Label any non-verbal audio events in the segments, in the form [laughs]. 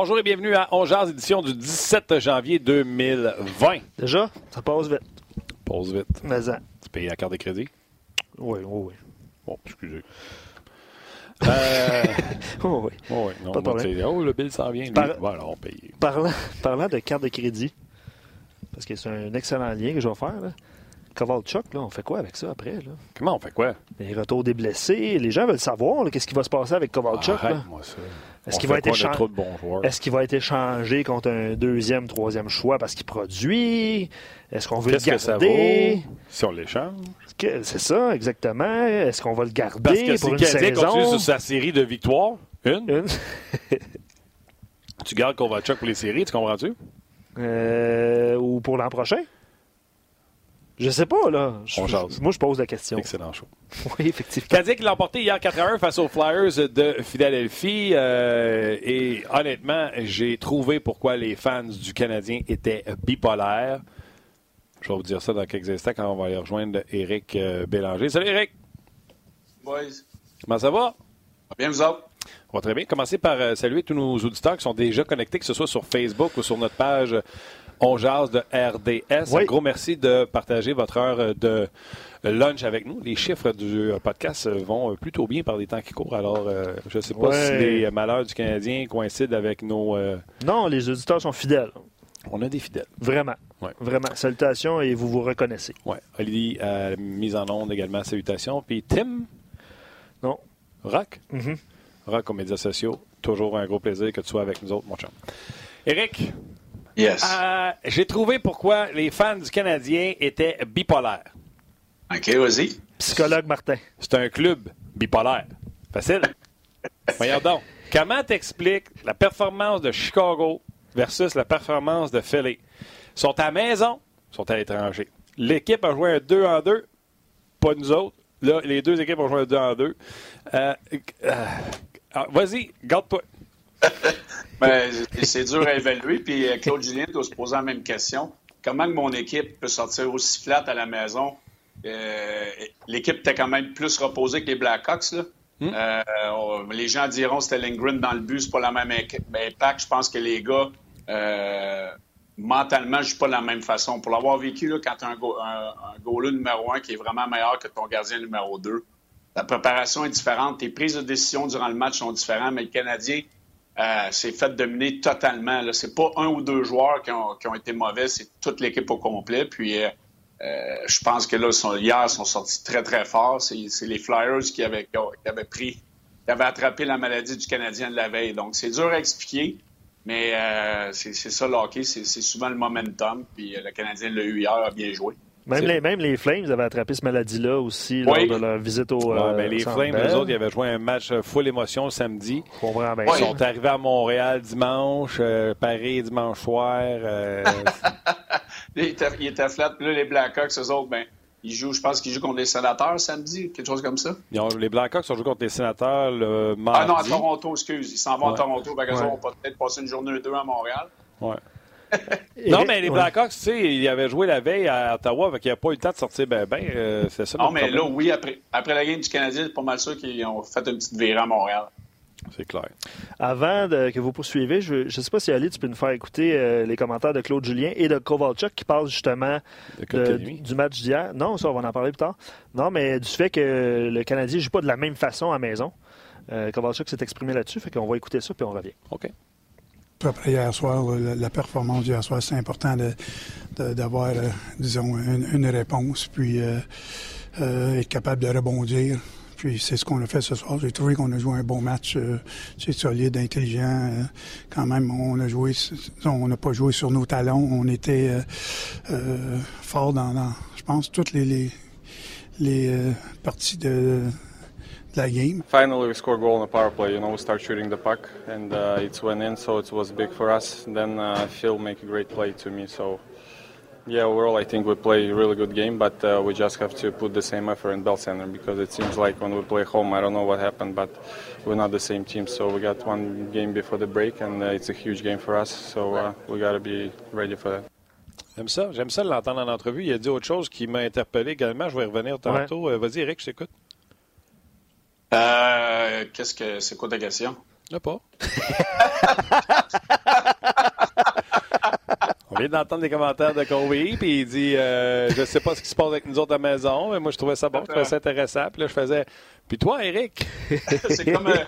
Bonjour et bienvenue à Ongears, édition du 17 janvier 2020. Déjà, ça passe vite. Pause vite. Mais ça. Tu payes la carte de crédit? Oui, oui, oui. Bon, excusez. [laughs] Euh, Oh, oui. oh, oui, non, Pas moi, oh, le bill s'en vient. Lui. Par- Voilà, on paye. Parlant, parlant de carte de crédit, parce que c'est un excellent lien que je vais faire, là. Kovalchuk, là, on fait quoi avec ça après? Là? Comment on fait quoi? Les retours des blessés, les gens veulent savoir là, qu'est-ce qui va se passer avec Kovalchuk. Arrête-moi ça. Est-ce qu'il va être qu'il va être échangé contre un deuxième, troisième choix parce qu'il produit? Est-ce qu'on veut le Qu'est-ce que ça garder? vaut si on l'échange? C'est ça, exactement. Est-ce qu'on va le garder Parce que pour une Canadien continue saison? sur sa série de victoires, une, Une? tu gardes Kovalchuk pour les séries, tu comprends-tu? Euh, ou pour l'an prochain? Je sais pas, là. Je- On jase. moi, je pose la question. Excellent show. [laughs] Oui, effectivement. Qui l'a emporté hier 4 à 1 face aux Flyers de Philadelphie. euh, et honnêtement, j'ai trouvé pourquoi les fans du Canadien étaient bipolaires. Je vais vous dire ça dans quelques instants quand on va y rejoindre Éric euh, Bélanger. Salut Éric, Boys, comment ça va? bien vous autres? On va très bien. Commencer par euh, saluer tous nos auditeurs qui sont déjà connectés, que ce soit sur Facebook ou sur notre page On Jase de RDS. Oui. Un gros merci de partager votre heure de lunch avec nous. Les chiffres du podcast vont plutôt bien par les temps qui courent. Alors, euh, je ne sais pas Ouais. si les malheurs du Canadien coïncident avec nos... euh, Non, les auditeurs sont fidèles. on a des fidèles. Vraiment. Ouais. Vraiment. Salutations et vous vous reconnaissez. Ouais. Olivier, euh, mise en onde également, salutations. Puis Tim? Non. Rock? Mhm. Rock aux médias sociaux. Toujours un gros plaisir que tu sois avec nous autres, mon chum. Éric, Yes. Euh, J'ai trouvé pourquoi les fans du Canadien étaient bipolaires. OK, vas-y. Psychologue Martin. C'est un club bipolaire. Facile. Voyons donc. Comment t'expliques la performance de Chicago versus la performance de Philly? Ils sont à la maison, ils sont à l'étranger. L'équipe a joué un 2 en 2, pas nous autres. Là, les deux équipes ont joué un 2 en 2. Euh, euh, ah, Vas-y, garde-toi. [laughs] Ben, c'est dur à évaluer. Puis euh, Claude Julien doit se poser la même question. Comment que mon équipe peut sortir aussi flat à la maison? Euh, L'équipe était quand même plus reposée que les Blackhawks. Là. Euh, on- les gens diront que c'était Lindgren dans le but, c'est pas la même équipe. Impact. Je pense que les gars, euh, mentalement, je suis pas de la même façon. Pour l'avoir vécu, là, quand tu as un, go- un, un goaler numéro un qui est vraiment meilleur que ton gardien numéro 2, la préparation est différente. Tes prises de décision durant le match sont différentes, mais le Canadien euh, s'est fait dominer totalement. Ce n'est pas un ou deux joueurs qui ont, été mauvais, c'est toute l'équipe au complet. Puis euh, euh, je pense que là, sont, hier, ils sont sortis très, très fort. C'est les Flyers qui avaient, pris, qui avaient attrapé la maladie du Canadien de la veille. Donc, c'est dur à expliquer, mais euh, c'est ça le hockey, c'est souvent le momentum. Puis le Canadien l'a eu hier, a bien joué. Même les, même les Flames avaient attrapé cette maladie-là aussi lors Oui. de leur visite au. Ouais, euh, ben, les Centre Flames, Bell. eux autres, ils avaient joué un match euh, full émotion le samedi. Comprends bien Ils sont arrivés à Montréal dimanche, euh, Paris dimanche soir. euh, Là, [laughs] il était, il était flat. Puis là, les Blackhawks, eux autres, ben, ils jouent, je pense qu'ils jouent contre les sénateurs samedi, quelque chose comme ça. ils ont- les Blackhawks ont joué contre les sénateurs le Ah non, à mardi. Toronto, excuse. Ils s'en vont Ouais. à Toronto. Que eux Ouais. peut-être passer une journée ou deux à Montréal. Ouais. Non, mais les. Blackhawks, tu sais, ils avaient joué la veille à Ottawa, fait qu'il n'y a pas eu le temps de sortir ben ben. euh, c'est ça. Non, mais problème. là, oui, après, après la game du Canadien, c'est pas mal sûr qu'ils ont fait une petite virée à Montréal. C'est clair. Avant de- que vous poursuivez, je ne sais pas si Ali, tu peux nous faire écouter euh, les commentaires de Claude Julien et de Kovalchuk qui parlent justement De de- Kotkaniemi. du match d'hier. Non, ça, on va en parler plus tard. Non, mais du fait que le Canadien ne joue pas de la même façon à la maison. Euh, Kovalchuk s'est exprimé là-dessus, fait qu'on va écouter ça puis on revient. OK. Après hier soir, la, performance d'hier soir, c'est important de- de- d'avoir, euh, disons, une, réponse, puis euh, euh, être capable de rebondir. Puis c'est ce qu'on a fait ce soir. J'ai trouvé qu'on a joué un bon match, euh, c'est solide, intelligent. euh, quand même, on a joué, on n'a pas joué sur nos talons. On était fort dans, dans, je pense, toutes les, les, les parties de, de la game. Finally, we score a goal on the power play. You know, we start shooting the puck, and uh, it went in, so it was big for us. Then uh, Phil make a great play to me. So, yeah, overall, I think we play a really good game, but uh, we just have to put the same effort in Bell Center because it seems like when we play home, I don't know what happened, but we're not the same team. So we got one game before the break, and uh, it's a huge game for us. So uh, we got to be ready for that. J'aime ça. J'aime ça l'entendre en entrevue. Il a dit autre chose qui m'a interpellé également. Je vais y revenir tantôt. Euh, Vas-y, Eric, je t'écoute. Euh, Qu'est-ce que c'est quoi ta question? Là, pas. [laughs] On vient d'entendre des commentaires de Kobe, puis il dit euh, Je sais pas ce qui se passe avec nous autres à la maison, mais moi, je trouvais ça bon, je trouvais ça intéressant. Puis là, je faisais Puis toi, Eric? [laughs] C'est comme, euh,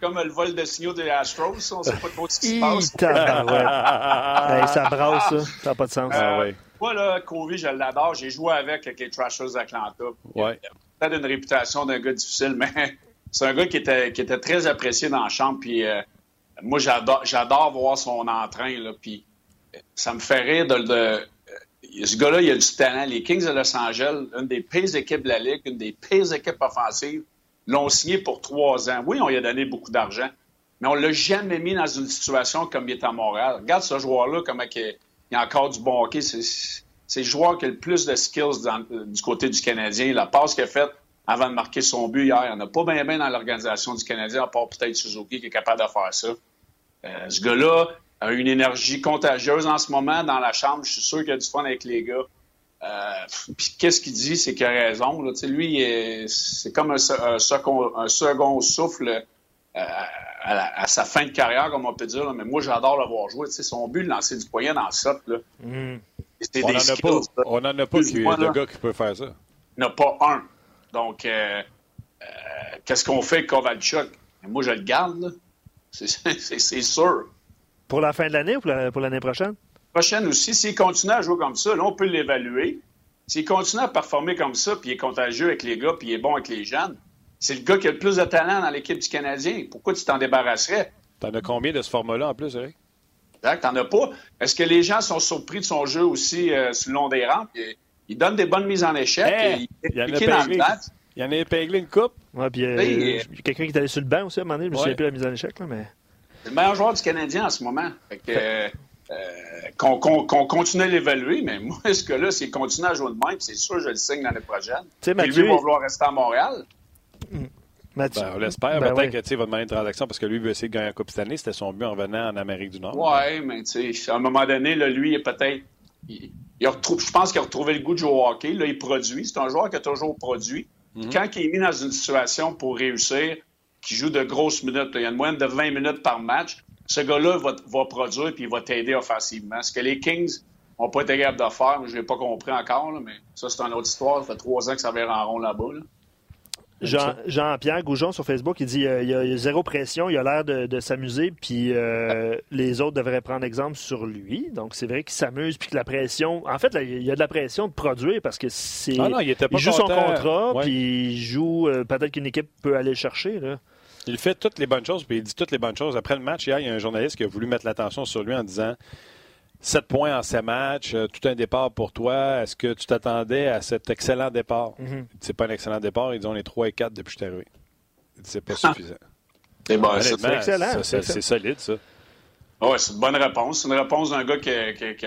comme le vol de signaux des Astros, on sait pas trop ce qui se passe. [laughs] hey, ça brasse, ça. Ça n'a pas de sens. Ah, ouais. Moi, là, Kobe, je l'adore. J'ai joué avec, avec les Trashers d'Atlanta. Ouais. Peut-être une réputation d'un gars difficile, [laughs] mais c'est un gars qui était, qui était très apprécié dans le champ. Puis euh, moi, j'adore, voir son entrain. Puis ça me fait rire de, euh, ce gars-là, il a du talent. Les Kings de Los Angeles, une des pires équipes de la Ligue, une des pires équipes offensives, l'ont signé pour trois ans. Oui, on lui a donné beaucoup d'argent, mais on l'a jamais mis dans une situation comme il est à Montréal. Regarde ce joueur-là, comment il, il a encore du bon hockey. C'est, c'est le joueur qui a le plus de skills dans, du côté du Canadien. La passe qu'il a faite avant de marquer son but hier, il n'y en a pas bien bien dans l'organisation du Canadien, à part peut-être Suzuki qui est capable de faire ça. Euh, ce gars-là a une énergie contagieuse en ce moment dans la chambre. Je suis sûr qu'il a du fun avec les gars. Euh, puis qu'est-ce qu'il dit, c'est qu'il a raison. Lui, est, c'est comme un, second, souffle euh, à, sa fin de carrière, comme on peut dire. Mais moi, j'adore le voir jouer. T'sais, son but de lancer du poignet dans le socle. On, n'en a pas, on n'en a pas qui, de gars qui peut faire ça. Il n'y en a pas un. Donc, euh, euh, qu'est-ce qu'on fait avec Kovalchuk? Moi, je le garde. [laughs] C'est sûr. Pour la fin de l'année ou pour l'année prochaine? Prochaine aussi. S'il continue à jouer comme ça, là, on peut l'évaluer. S'il continue à performer comme ça, puis il est contagieux avec les gars, puis il est bon avec les jeunes, c'est le gars qui a le plus de talent dans l'équipe du Canadien. Pourquoi tu t'en débarrasserais? T'en as combien de ce format-là en plus, Eric? Exact, t'en as pas. Est-ce que les gens sont surpris de son jeu aussi euh, sur le long des rampes? Il, il, donne des bonnes mises en échec. Hey, il, il, y en a dans le match. Il y en a épinglé une coupe. Ouais, puis euh, oui, quelqu'un qui est allé sur le banc aussi à un moment donné. Je me ouais. souviens plus de la mise en échec, là, mais. C'est le meilleur joueur du Canadien en ce moment. Fait que, euh, euh, qu'on, qu'on, qu'on continue à l'évaluer, mais moi, [laughs] ce que là, s'il continue à jouer de même, c'est sûr que je le signe l'année prochaine. T'sais, Mathieu... lui va vouloir rester à Montréal. Mathieu... Ben, on l'espère. Ben, Peut-être ouais. que il va demander une transaction parce que lui, il veut essayer de gagner la Coupe cette année. C'était son but en venant en Amérique du Nord. Oui, mais tu sais, à un moment donné, là, lui, il est peut-être. Il, il retrouve, je pense qu'il a retrouvé le goût de jouer au hockey. Là, il produit. C'est un joueur qui a toujours produit. Mm-hmm. Quand il est mis dans une situation pour réussir, qui joue de grosses minutes, il y a une moyenne de 20 minutes par match, ce gars-là va, va, produire puis il va t'aider offensivement. Ce que les Kings n'ont pas été capables de faire, je n'ai pas compris encore, là, mais ça, c'est une autre histoire. Ça fait trois ans que ça va en rond là-bas. Là. Jean, Jean-Pierre Goujon sur Facebook, il dit euh, il, y a, il a zéro pression, il a l'air de, de s'amuser, puis euh, [laughs] les autres devraient prendre exemple sur lui. Donc c'est vrai qu'il s'amuse, puis que la pression. En fait, là, il y a de la pression de produire parce que c'est. Ah non, il, était pas il joue content. son contrat, ouais. puis il joue. Euh, peut-être qu'une équipe peut aller le chercher. Là. Il fait toutes les bonnes choses, puis il dit toutes les bonnes choses. Après le match, hier, il y a un journaliste qui a voulu mettre l'attention sur lui en disant 7 points en 7 matchs, euh, tout un départ pour toi. Est-ce que tu t'attendais à cet excellent départ? Mm-hmm. C'est pas un excellent départ. Ils disent on est 3 et 4 depuis que je suis arrivé. C'est pas suffisant. C'est bon, c'est excellent. C'est solide, ça. Oui, c'est une bonne réponse. C'est une réponse d'un gars qui, qui, qui,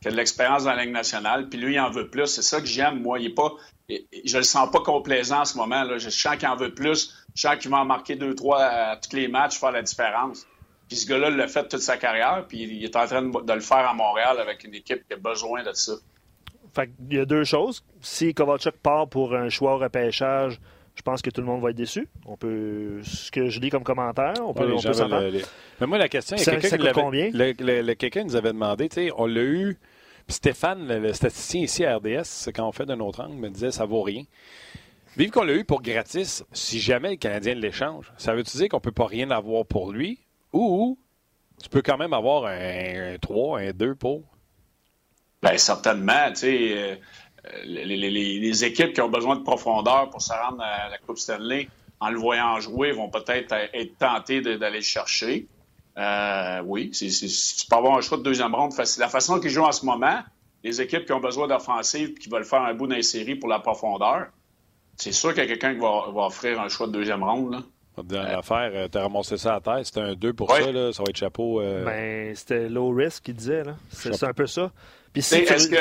qui a de l'expérience dans la Ligue nationale, puis lui, il en veut plus. C'est ça que j'aime, moi. Il est pas, je le sens pas complaisant en ce moment. Là. Je sens qu'il en veut plus. Je sens qu'il va en marquer deux, trois à tous les matchs, faire la différence. Puis ce gars-là l'a fait toute sa carrière, puis il est en train de, le faire à Montréal avec une équipe qui a besoin de ça. Fait il y a deux choses. Si Kovalchuk part pour un choix au repêchage, je pense que tout le monde va être déçu. On peut, ce que je lis comme commentaire, on peut, ouais, on peut s'entendre. Le, le... Mais moi, la question, quelqu'un qui combien? Le, le, quelqu'un nous avait demandé, tu sais, on l'a eu. Puis Stéphane, le, statisticien ici à RDS, c'est quand on fait d'un autre angle, me disait ça vaut rien. Vive qu'on l'a eu pour gratis, si jamais le Canadien l'échange, ça veut-tu dire qu'on peut pas rien avoir pour lui? Ou tu peux quand même avoir un, un 3, un 2 pour? Bien, certainement. Tu sais, euh, les, équipes qui ont besoin de profondeur pour se rendre à la Coupe Stanley, en le voyant jouer, vont peut-être être tentées d'aller le chercher. Euh, oui, c'est, c'est, tu peux avoir un choix de deuxième ronde facile. La façon qu'ils jouent en ce moment, les équipes qui ont besoin d'offensive et qui veulent faire un bout séries pour la profondeur, c'est sûr qu'il y a quelqu'un qui va, va, offrir un choix de deuxième ronde. Là. Dans euh, l'affaire, tu as ramassé ça à terre, c'était un 2 pour ouais. ça, là, ça va être chapeau. Euh... Ben, c'était low risk qu'il disait, là. C'est, un peu ça. Puis si est-ce que,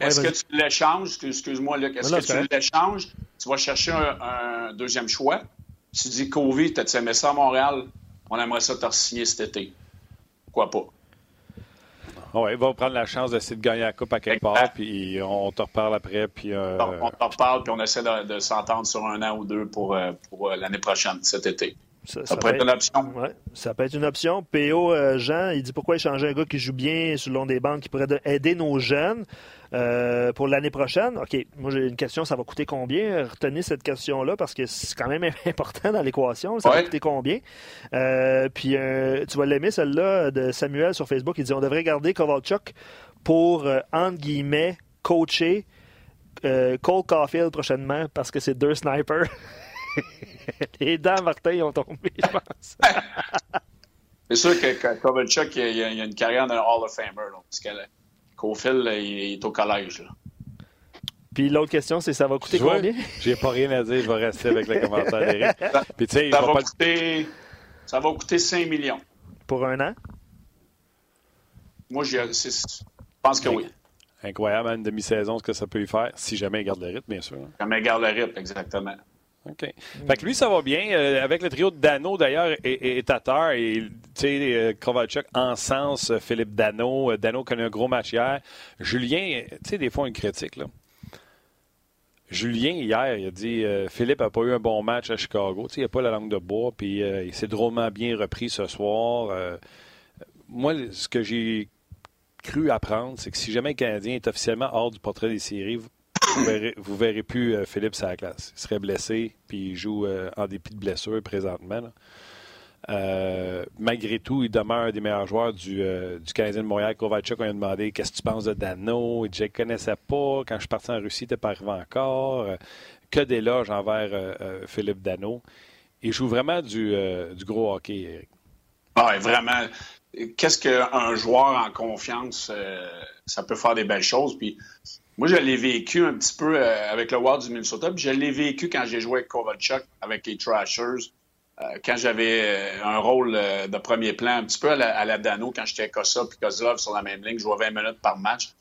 est-ce ouais, que tu l'échanges, excuse-moi, Luc, est-ce que tu l'échanges, tu vas chercher un, un, deuxième choix, tu dis Covey, tu as aimé ça à Montréal, on aimerait ça te signer cet été. Pourquoi pas? Oui, il va prendre la chance d'essayer de gagner la Coupe à quelque part, puis on te reparle après. Puis, euh... On te reparle, puis on essaie de, de s'entendre sur un an ou deux pour, euh, pour l'année prochaine, cet été. Ça, peut être une option. Ouais, ça peut être une option. PO euh, Jean, il dit pourquoi échanger un gars qui joue bien sur le long des bancs, qui pourrait aider nos jeunes euh, pour l'année prochaine. OK, moi j'ai une question, ça va coûter combien? Retenez cette question-là parce que c'est quand même [laughs] important dans l'équation. Ça va coûter combien? Euh, puis tu vas l'aimer, celle-là, de Samuel sur Facebook. Il dit on devrait garder Kovalchuk pour, entre guillemets, coacher Cole Caulfield prochainement parce que c'est deux snipers. [laughs] Les dents, Martin, ils ont tombé, je pense. [laughs] C'est sûr que Kovalchuk, il, a, a une carrière d'un Hall of Famer. Là, parce Cofield, il, est au collège. Là. Puis l'autre question, c'est ça va coûter combien? [laughs] J'ai pas rien à dire, je vais rester avec le commentaire d'Éric. Ça, ça, va coûter, ça va coûter 5 millions. Pour un an? Moi, je pense que oui. Incroyable, une demi-saison, ce que ça peut lui faire, si jamais il garde le rythme, bien sûr. Jamais il garde le rythme, exactement. OK. Fait que lui, ça va bien. Euh, avec le trio de Dano, d'ailleurs, et, et, Tatar, et tu sais, euh, Kovalchuk en sens, euh, Philippe Dano. Dano connaît un gros match hier. Julien, tu sais, des fois, une critique, là. Julien, hier, il a dit Philippe n'a pas eu un bon match à Chicago. Tu sais, il n'a pas la langue de bois, puis il s'est drôlement bien repris ce soir. moi, ce que j'ai cru apprendre, c'est que si jamais le Canadien est officiellement hors du portrait des séries, vous verrez, verrez plus euh, Philippe sa classe. Il serait blessé, puis il joue euh, en dépit de blessure présentement. Euh, malgré tout, il demeure un des meilleurs joueurs du, Canadien de Montréal. Kovalchuk, on lui a demandé qu'est-ce que tu penses de Dano? Il dit Je ne connaissais pas. Quand je suis parti en Russie, tu pas arrivé encore. que d'éloges envers Philippe Dano. Il joue vraiment du, gros hockey, Eric. Ah, vraiment. Qu'est-ce qu'un joueur en confiance, ça peut faire des belles choses? Puis moi, je l'ai vécu un petit peu euh, avec le Wild du Minnesota, puis je l'ai vécu quand j'ai joué avec Kovalchuk, avec les Trashers, euh, quand j'avais euh, un rôle de premier plan, un petit peu à la, Dano, quand j'étais Kossa puis Kozlov sur la même ligne, je jouais 20 minutes par match.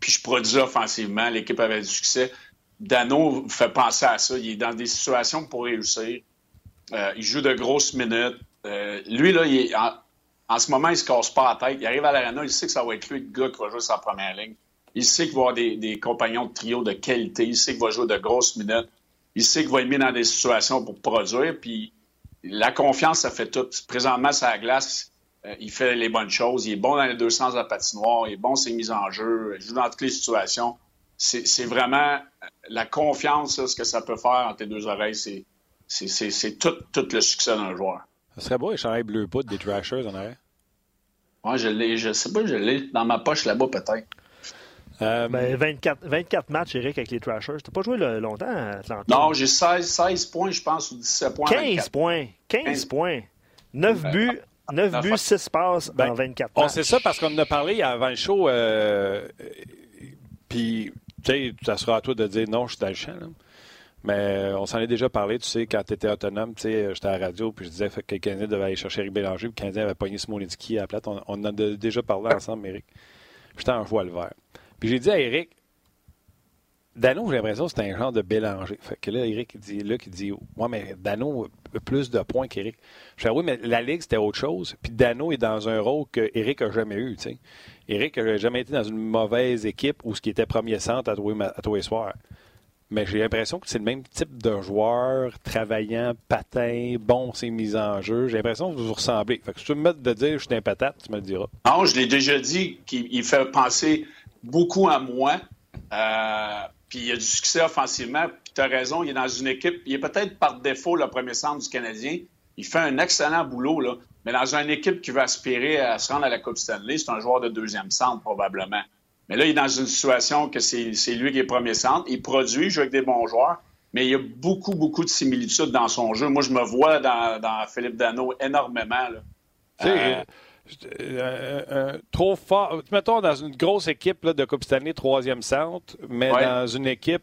puis je produisais offensivement, l'équipe avait du succès. Dano fait penser à ça. Il est dans des situations pour réussir. il joue de grosses minutes. lui, là, il est, en, ce moment, il se casse pas la tête. Il arrive à l'arena, il sait que ça va être lui le gars qui va jouer sa première ligne. Il sait qu'il va avoir des, compagnons de trio de qualité. Il sait qu'il va jouer de grosses minutes. Il sait qu'il va être mis dans des situations pour produire. Puis la confiance, ça fait tout. Présentement, ça la glace, euh, il fait les bonnes choses. Il est bon dans les deux sens de la patinoire. Il est bon ses mises en jeu. Il joue dans toutes les situations. C'est vraiment euh, la confiance, ce que ça peut faire entre tes deux oreilles. C'est tout, tout le succès d'un joueur. Ça serait beau, échanger bleu poudre des Trashers en arrière. Oui, je l'ai. Je sais pas, je l'ai dans ma poche là-bas peut-être. Euh, ben, 24, 24 matchs, Eric, avec les Trashers. Tu n'as pas joué longtemps à Atlanta? Non, j'ai 16, 16 points, je pense, ou 17 points. 15 points. 15, points. 9 ben, buts. 9 buts, 6 passes ben, en 24 matchs. C'est ça parce qu'on en a parlé avant le show. Euh, puis, tu sais, ça sera à toi de dire non, je suis dans le champ. Mais on s'en est déjà parlé, tu sais, quand tu étais autonome, tu sais, j'étais à la radio, puis je disais que le Canadien devait aller chercher Eric Bélanger, puis le Canadien avait pogné Smolensky à la plate. On, on en a déjà parlé [coughs] ensemble, Eric. J'étais en voile vert. Puis j'ai dit à Eric, Dano, j'ai l'impression que c'est un genre de Bélanger. Fait que là, Eric dit, là, qui dit, ouais, mais Dano a plus de points qu'Eric. Je dis, oui, mais la Ligue, c'était autre chose. Puis Dano est dans un rôle qu'Eric n'a jamais eu, tu sais. Eric n'a jamais été dans une mauvaise équipe où ce qui était premier centre à tous, les soirs. Mais j'ai l'impression que c'est le même type de joueur, travaillant, patin, bon, c'est mis en jeu. J'ai l'impression que vous vous ressemblez. Fait que si tu me mets de dire que je suis un patate, tu me le diras. Non, je l'ai déjà dit qu'il fait penser beaucoup à moi. Euh, puis il a du succès offensivement. Puis tu as raison, il est dans une équipe. Il est peut-être par défaut le premier centre du Canadien. Il fait un excellent boulot, là. Mais dans une équipe qui va aspirer à se rendre à la Coupe Stanley, c'est un joueur de deuxième centre, probablement. Mais là, il est dans une situation que c'est lui qui est premier centre. Il produit, il joue avec des bons joueurs. Mais il y a beaucoup, beaucoup de similitudes dans son jeu. Moi, je me vois dans, Philippe Dano énormément. Là. Euh, euh, trop fort. Mettons dans une grosse équipe là, de Coupe Stanley, troisième centre, mais dans une équipe,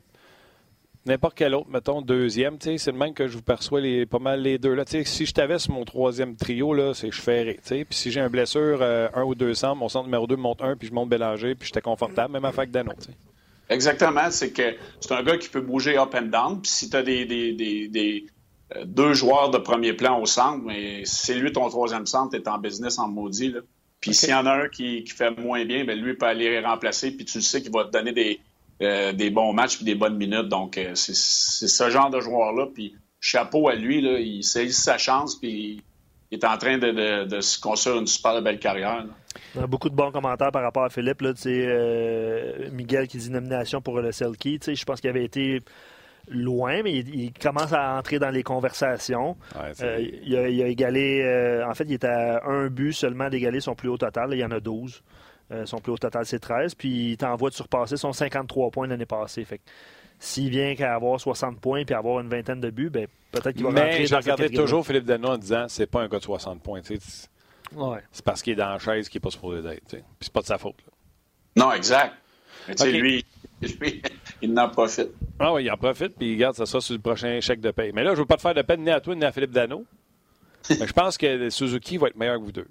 n'importe quelle autre, mettons deuxième, c'est le même que je vous perçois les, pas mal les deux. Là. Si je t'avais sur mon troisième trio, là, c'est je ferais. Puis si j'ai un blessure, euh, un ou deux centres, mon centre numéro deux monte un, puis je monte Bélanger, puis j'étais confortable, même avec Dano. Exactement, c'est que c'est un gars qui peut bouger up and down. Puis si tu as des, des deux joueurs de premier plan au centre, mais c'est lui ton troisième centre, est en business en maudit. Là. Puis s'il y en a un qui, fait moins bien, ben lui peut aller remplacer, puis tu le sais qu'il va te donner des, euh, des bons matchs puis des bonnes minutes. Donc, euh, c'est ce genre de joueur-là. Puis chapeau à lui. Là, il saisit sa chance, puis il est en train de, se construire une super belle carrière. a beaucoup de bons commentaires par rapport à Philippe. Là, euh, Miguel qui dit nomination pour le Selkie. Je pense qu'il avait été loin, mais il, commence à entrer dans les conversations. Euh, il, a, égalé, euh, en fait, il est à un but seulement d'égaler son plus haut total. il y en a 12. Euh, son plus haut total, c'est 13. Puis il t'envoie de surpasser son 53 points l'année passée. Fait s'il vient qu'à avoir 60 points puis avoir une vingtaine de buts, ben, peut-être qu'il va Mais rentrer je regardais toujours Philippe Dano en disant c'est pas un gars de 60 points. C'est parce qu'il est dans la chaise qu'il n'est pas supposé d'être. Puis c'est pas de sa faute. Non, exact. Mais lui, [laughs] il en profite. Ah oui, il en profite, puis il garde ça, ça sur le prochain chèque de paye. Mais là, je ne veux pas te faire de peine ni à toi ni à Philippe Dano. [laughs] mais je pense que Suzuki va être meilleur que vous deux.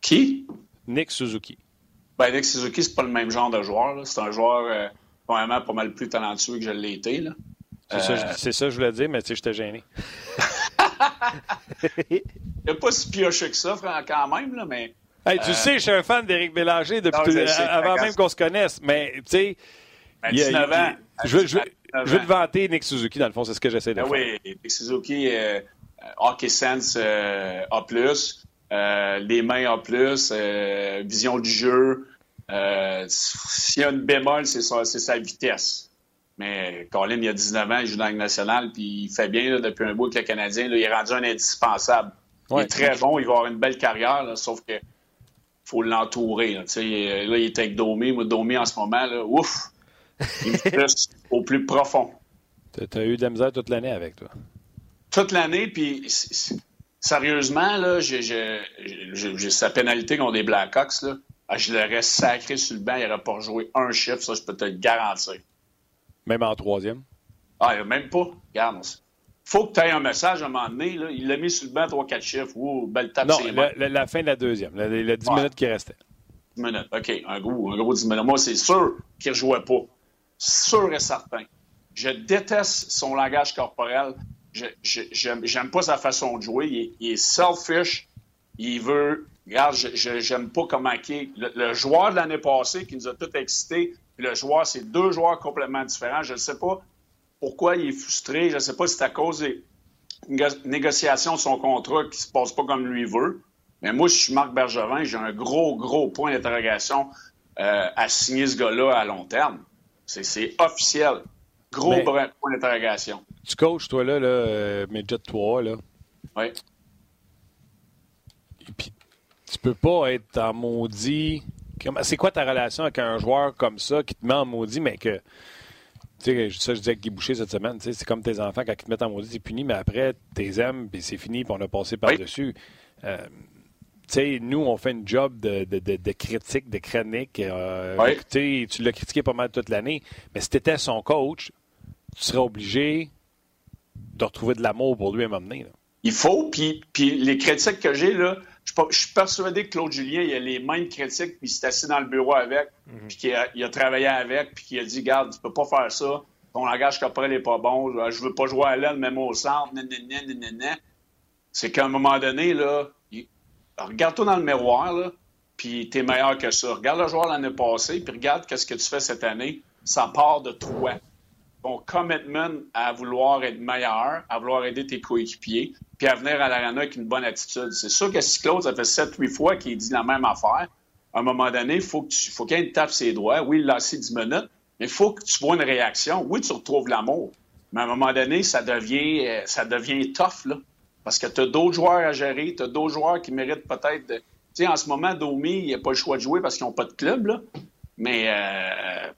Qui? Nick Suzuki. Ben, Nick Suzuki, c'est pas le même genre de joueur. C'est un joueur euh, vraiment pas mal plus talentueux que je l'ai été. C'est ça, ça, que je voulais dire, mais tu sais, j'étais gêné. [laughs] il n'est pas si pioché que ça, quand même, là, mais Hey, tu euh, sais, je suis un fan d'Éric Bélanger depuis avant même qu'on se connaisse, mais tu sais. Ben, 19 ans. je, veux, je, te vanter Nick Suzuki, dans le fond, c'est ce que j'essaie de ben faire. Oui, Nick Suzuki, euh, Hockey Sense euh, A, les mains A, vision du jeu. S'il y a une bémol, c'est sa, vitesse. Mais Colin, il a 19 ans, il joue dans la nationale, puis il fait bien depuis un bout que le Canadien. il est rendu un indispensable. Il est très bon, il va avoir une belle carrière, sauf que faut l'entourer. Là, là, il est avec Domé. Moi, Domé, en ce moment, là, ouf, il me [laughs] au plus profond. Tu as eu de la misère toute l'année avec toi? Toute l'année, puis sérieusement, là, j'ai sa pénalité contre les Blackhawks. Là. Ah, je l'aurais sacré sur le banc, il n'aurait pas joué un chiffre, ça, je peux te le garantir. Même en troisième? Ah, même pas. Regarde, faut que tu aies un message à un moment donné. Là. Il l'a mis sur le banc, 3-4 chiffres. Ouh, belle tape, Non, la, la, fin de la deuxième, les 10 minutes qui restaient. 10 minutes, OK. Un gros, un gros 10 minutes. Moi, c'est sûr qu'il ne jouait pas. Sûr et certain. Je déteste son langage corporel. Je n'aime pas sa façon de jouer. Il est, selfish. Il veut. Regarde, je n'aime pas comment il. Le, joueur de l'année passée qui nous a tous excités, le joueur, c'est deux joueurs complètement différents. Je ne sais pas pourquoi il est frustré. Je ne sais pas si c'est à cause des négociations de son contrat qui ne se passe pas comme lui veut. Mais moi, je suis Marc Bergevin, j'ai un gros, gros point d'interrogation euh, à signer ce gars-là à long terme. C'est officiel. Gros point d'interrogation. Tu coaches, toi, là, là euh, Midget 3, là. Oui. Et puis, tu peux pas être en maudit. C'est quoi ta relation avec un joueur comme ça qui te met en maudit, mais que sais, ça, je disais avec Guy Boucher cette semaine, c'est comme tes enfants, quand ils te mettent en maudit, c'est puni, mais après, t'es aimes, puis c'est fini, puis on a passé par-dessus. Euh, nous, on fait une job de, de, de, de critique, de chronique. Euh, tu l'as critiqué pas mal toute l'année, mais si tu étais son coach, tu serais obligé de retrouver de l'amour pour lui à m'amener. Il faut, puis les critiques que j'ai, là, je suis persuadé que Claude Julien, il a les mêmes critiques, puis il s'est assis dans le bureau avec, mhm. puis qu'il a, il a, travaillé avec, puis qu'il a dit Garde, tu peux pas faire ça, ton langage corporel n'est pas bon, je veux pas jouer à l'aile, même au centre, C'est qu'à un moment donné, là, regarde-toi dans le miroir, là, puis t'es meilleur que ça. Regarde le joueur l'année passée, puis regarde qu'est-ce que tu fais cette année. Ça part de toi ton commitment à vouloir être meilleur, à vouloir aider tes coéquipiers, puis à venir à l'arena avec une bonne attitude. C'est sûr que si Claude, ça fait 7-8 fois qu'il dit la même affaire, à un moment donné, il faut qu'il tape ses doigts. Oui, il l'a assez 10 minutes, mais il faut que tu vois une réaction. Oui, tu retrouves l'amour. Mais à un moment donné, ça devient, euh, ça devient tough, là. Parce que tu as d'autres joueurs à gérer, tu as d'autres joueurs qui méritent peut-être de. Tu sais, en ce moment, Domi, il n'a pas le choix de jouer parce qu'ils n'ont pas de club, là. Mais. Euh,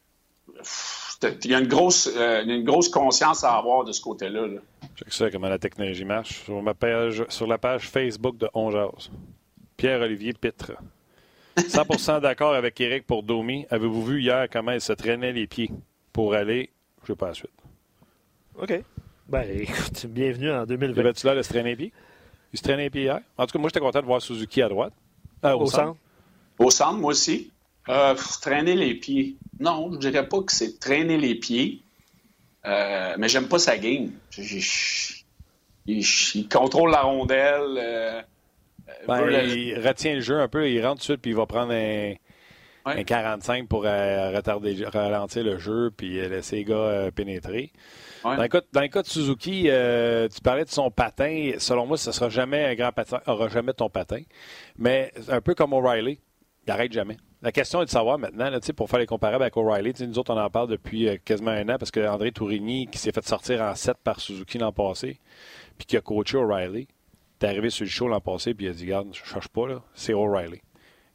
il y a une grosse, euh, une grosse conscience à avoir de ce côté-là. Là. Je sais comment la technologie marche. Sur, ma page, sur la page Facebook de Ongeaz, Pierre-Olivier Pitre. 100% d'accord avec Eric pour Domi. Avez-vous vu hier comment il se traînait les pieds pour aller? Je ne pas la suite. OK. Ben, écoute, bienvenue en 2020. Avais-tu là de se traîner les pieds? Il se traînait les pieds hier? En tout cas, moi, j'étais content de voir Suzuki à droite. Euh, au, centre. Au centre, moi aussi. Euh, traîner les pieds. Non, je dirais pas que c'est traîner les pieds, euh, mais j'aime pas sa game. il, contrôle la rondelle. Euh, ben, il retient le jeu un peu, il rentre tout de suite, puis il va prendre un, Un 45 pour retarder, ralentir le jeu puis laisser les gars pénétrer. Dans, le cas, de Suzuki, tu parlais de son patin. Selon moi, ce sera jamais un grand patin, aura jamais ton patin. Mais un peu comme O'Reilly, il n'arrête jamais. La question est de savoir maintenant, là, pour faire les comparables avec O'Reilly, nous autres, on en parle depuis euh, quasiment un an parce que André Tourigny, qui s'est fait sortir en 7 par Suzuki l'an passé, puis qui a coaché O'Reilly, est arrivé sur le show l'an passé, puis il a dit Regarde, je cherche pas, c'est O'Reilly.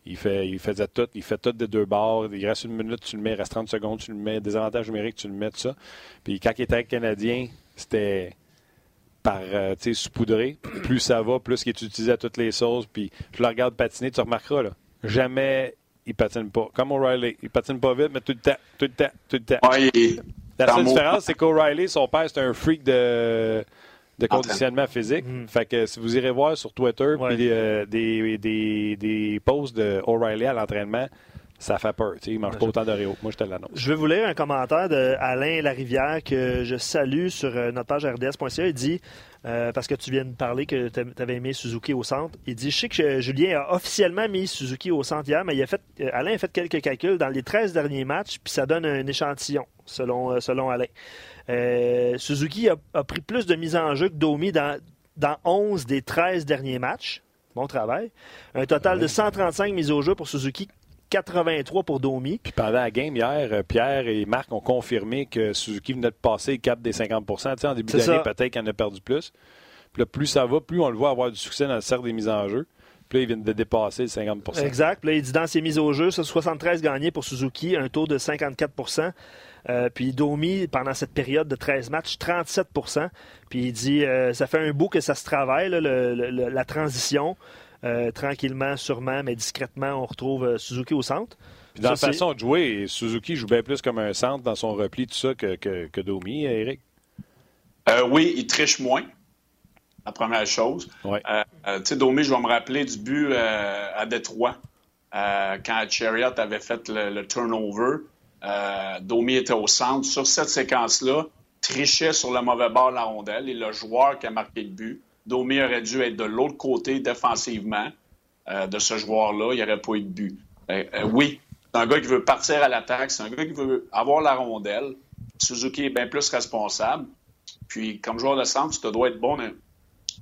Il, fait, il faisait tout, il fait tout des deux bords. Il reste une minute, tu le mets, il reste 30 secondes, tu le mets, des avantages numériques, tu le mets, tout ça. Puis quand il était avec Canadien, c'était par euh, sais, saupoudré. Plus ça va, plus il est utilisé à toutes les sauces. Puis je le regarde patiner, tu remarqueras, là, jamais il patine pas. Comme O'Reilly. Il patine pas vite, mais tout le temps, tout le temps, tout le temps. La seule différence, c'est qu'O'Reilly, son père, c'est un freak de, de conditionnement physique. Mm. Fait que si vous irez voir sur Twitter euh, des, des, des, posts de O'Reilly à l'entraînement, ça fait peur. Il mange pas autant de Rio. Moi, je te l'annonce. Je vais vous lire un commentaire d'Alain Larivière que je salue sur euh, notre page rds.ca. Il dit euh, parce que tu viens de parler que tu avais mis Suzuki au centre. Il dit Je sais que Julien a officiellement mis Suzuki au centre hier, mais il a fait, euh, Alain a fait quelques calculs dans les 13 derniers matchs, puis ça donne un échantillon, selon, euh, selon Alain. Suzuki a, pris plus de mises en jeu que Domi dans, dans 11 des 13 derniers matchs. Bon travail. Un total de 135 mises au jeu pour Suzuki, 83 pour Domi. Puis pendant la game hier, euh, Pierre et Marc ont confirmé que Suzuki venait de passer le cap des 50% En début d'année, peut-être qu'il en a perdu plus. Puis là, plus ça va, plus on le voit avoir du succès dans le cercle des mises en jeu. Puis là, il vient de dépasser le 50% Exact. Puis là, il dit dans ses mises au jeu, 73 gagnés pour Suzuki, un taux de 54% euh, puis Domi, pendant cette période de 13 matchs, 37% Puis il dit, euh, ça fait un bout que ça se travaille, la transition. Euh, tranquillement, sûrement, mais discrètement, on retrouve euh, Suzuki au centre. dans la façon de jouer, Suzuki joue bien plus comme un centre dans son repli, tout ça, que, que, Domi, Eric? Euh, oui, il triche moins. La première chose. Ouais. tu sais, Domi, je vais me rappeler du but à Détroit quand Chariot avait fait le, turnover. Domi était au centre. Sur cette séquence-là, trichait sur le mauvais bord de la rondelle et le joueur qui a marqué le but Domi aurait dû être de l'autre côté défensivement euh, de ce joueur-là. Il n'y aurait pas eu de but. Euh, euh, oui, c'est un gars qui veut partir à l'attaque. C'est un gars qui veut avoir la rondelle. Suzuki est bien plus responsable. Puis, comme joueur de centre, tu dois être bon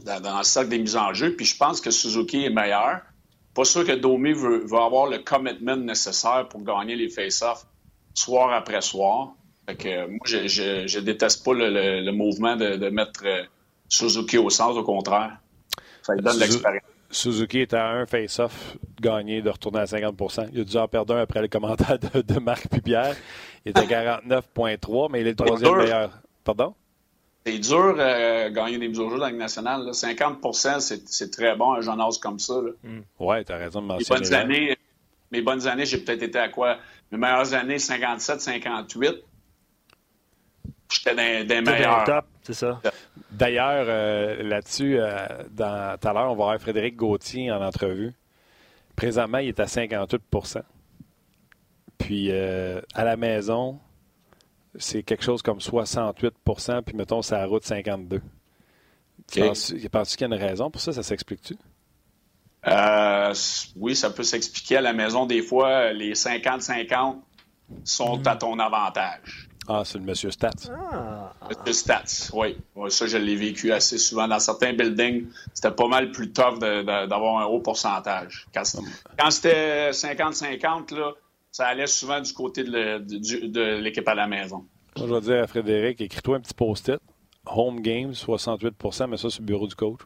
dans, le cercle des mises en jeu. Puis, je pense que Suzuki est meilleur. Pas sûr que Domi veut, avoir le commitment nécessaire pour gagner les face-offs soir après soir. Fait que, moi, je, je, déteste pas le, mouvement de mettre Suzuki au centre, au contraire. Ça lui donne l'expérience. Suzuki est à un face-off gagné de retourner à 50% Il a dû en perdre un après le commentaire de, Marc Pierre. Il était à 49,3, mais il est le troisième meilleur. Pardon? C'est dur euh, gagner des mises au jeu dans la nationale. 50% c'est très bon, un jeune âge comme ça. Mm. Oui, tu as raison de mentionner. Mes bonnes années, mes bonnes années j'ai peut-être été à quoi? Mes meilleures années, 57, 58. J'étais dans, des meilleurs. C'est ça. D'ailleurs, euh, là-dessus, euh, dans, tout à l'heure, on va avoir Frédéric Gauthier en entrevue. Présentement, il est à 58% Puis euh, à la maison, c'est quelque chose comme 68% puis mettons, c'est la route 52. Okay. Penses-tu qu'il y a une raison pour ça? Ça s'explique-tu? oui, ça peut s'expliquer. À la maison, des fois, les 50-50 sont mm. à ton avantage. Ah, c'est le monsieur Stats. Ah. Monsieur Stats, oui. Ça, je l'ai vécu assez souvent. Dans certains buildings, c'était pas mal plus tough d'avoir un haut pourcentage. Quand, c'était 50-50, ça allait souvent du côté de l'équipe à la maison. Moi, je vais dire à Frédéric, écris-toi un petit post-it. Home game, 68% mais ça, c'est le bureau du coach.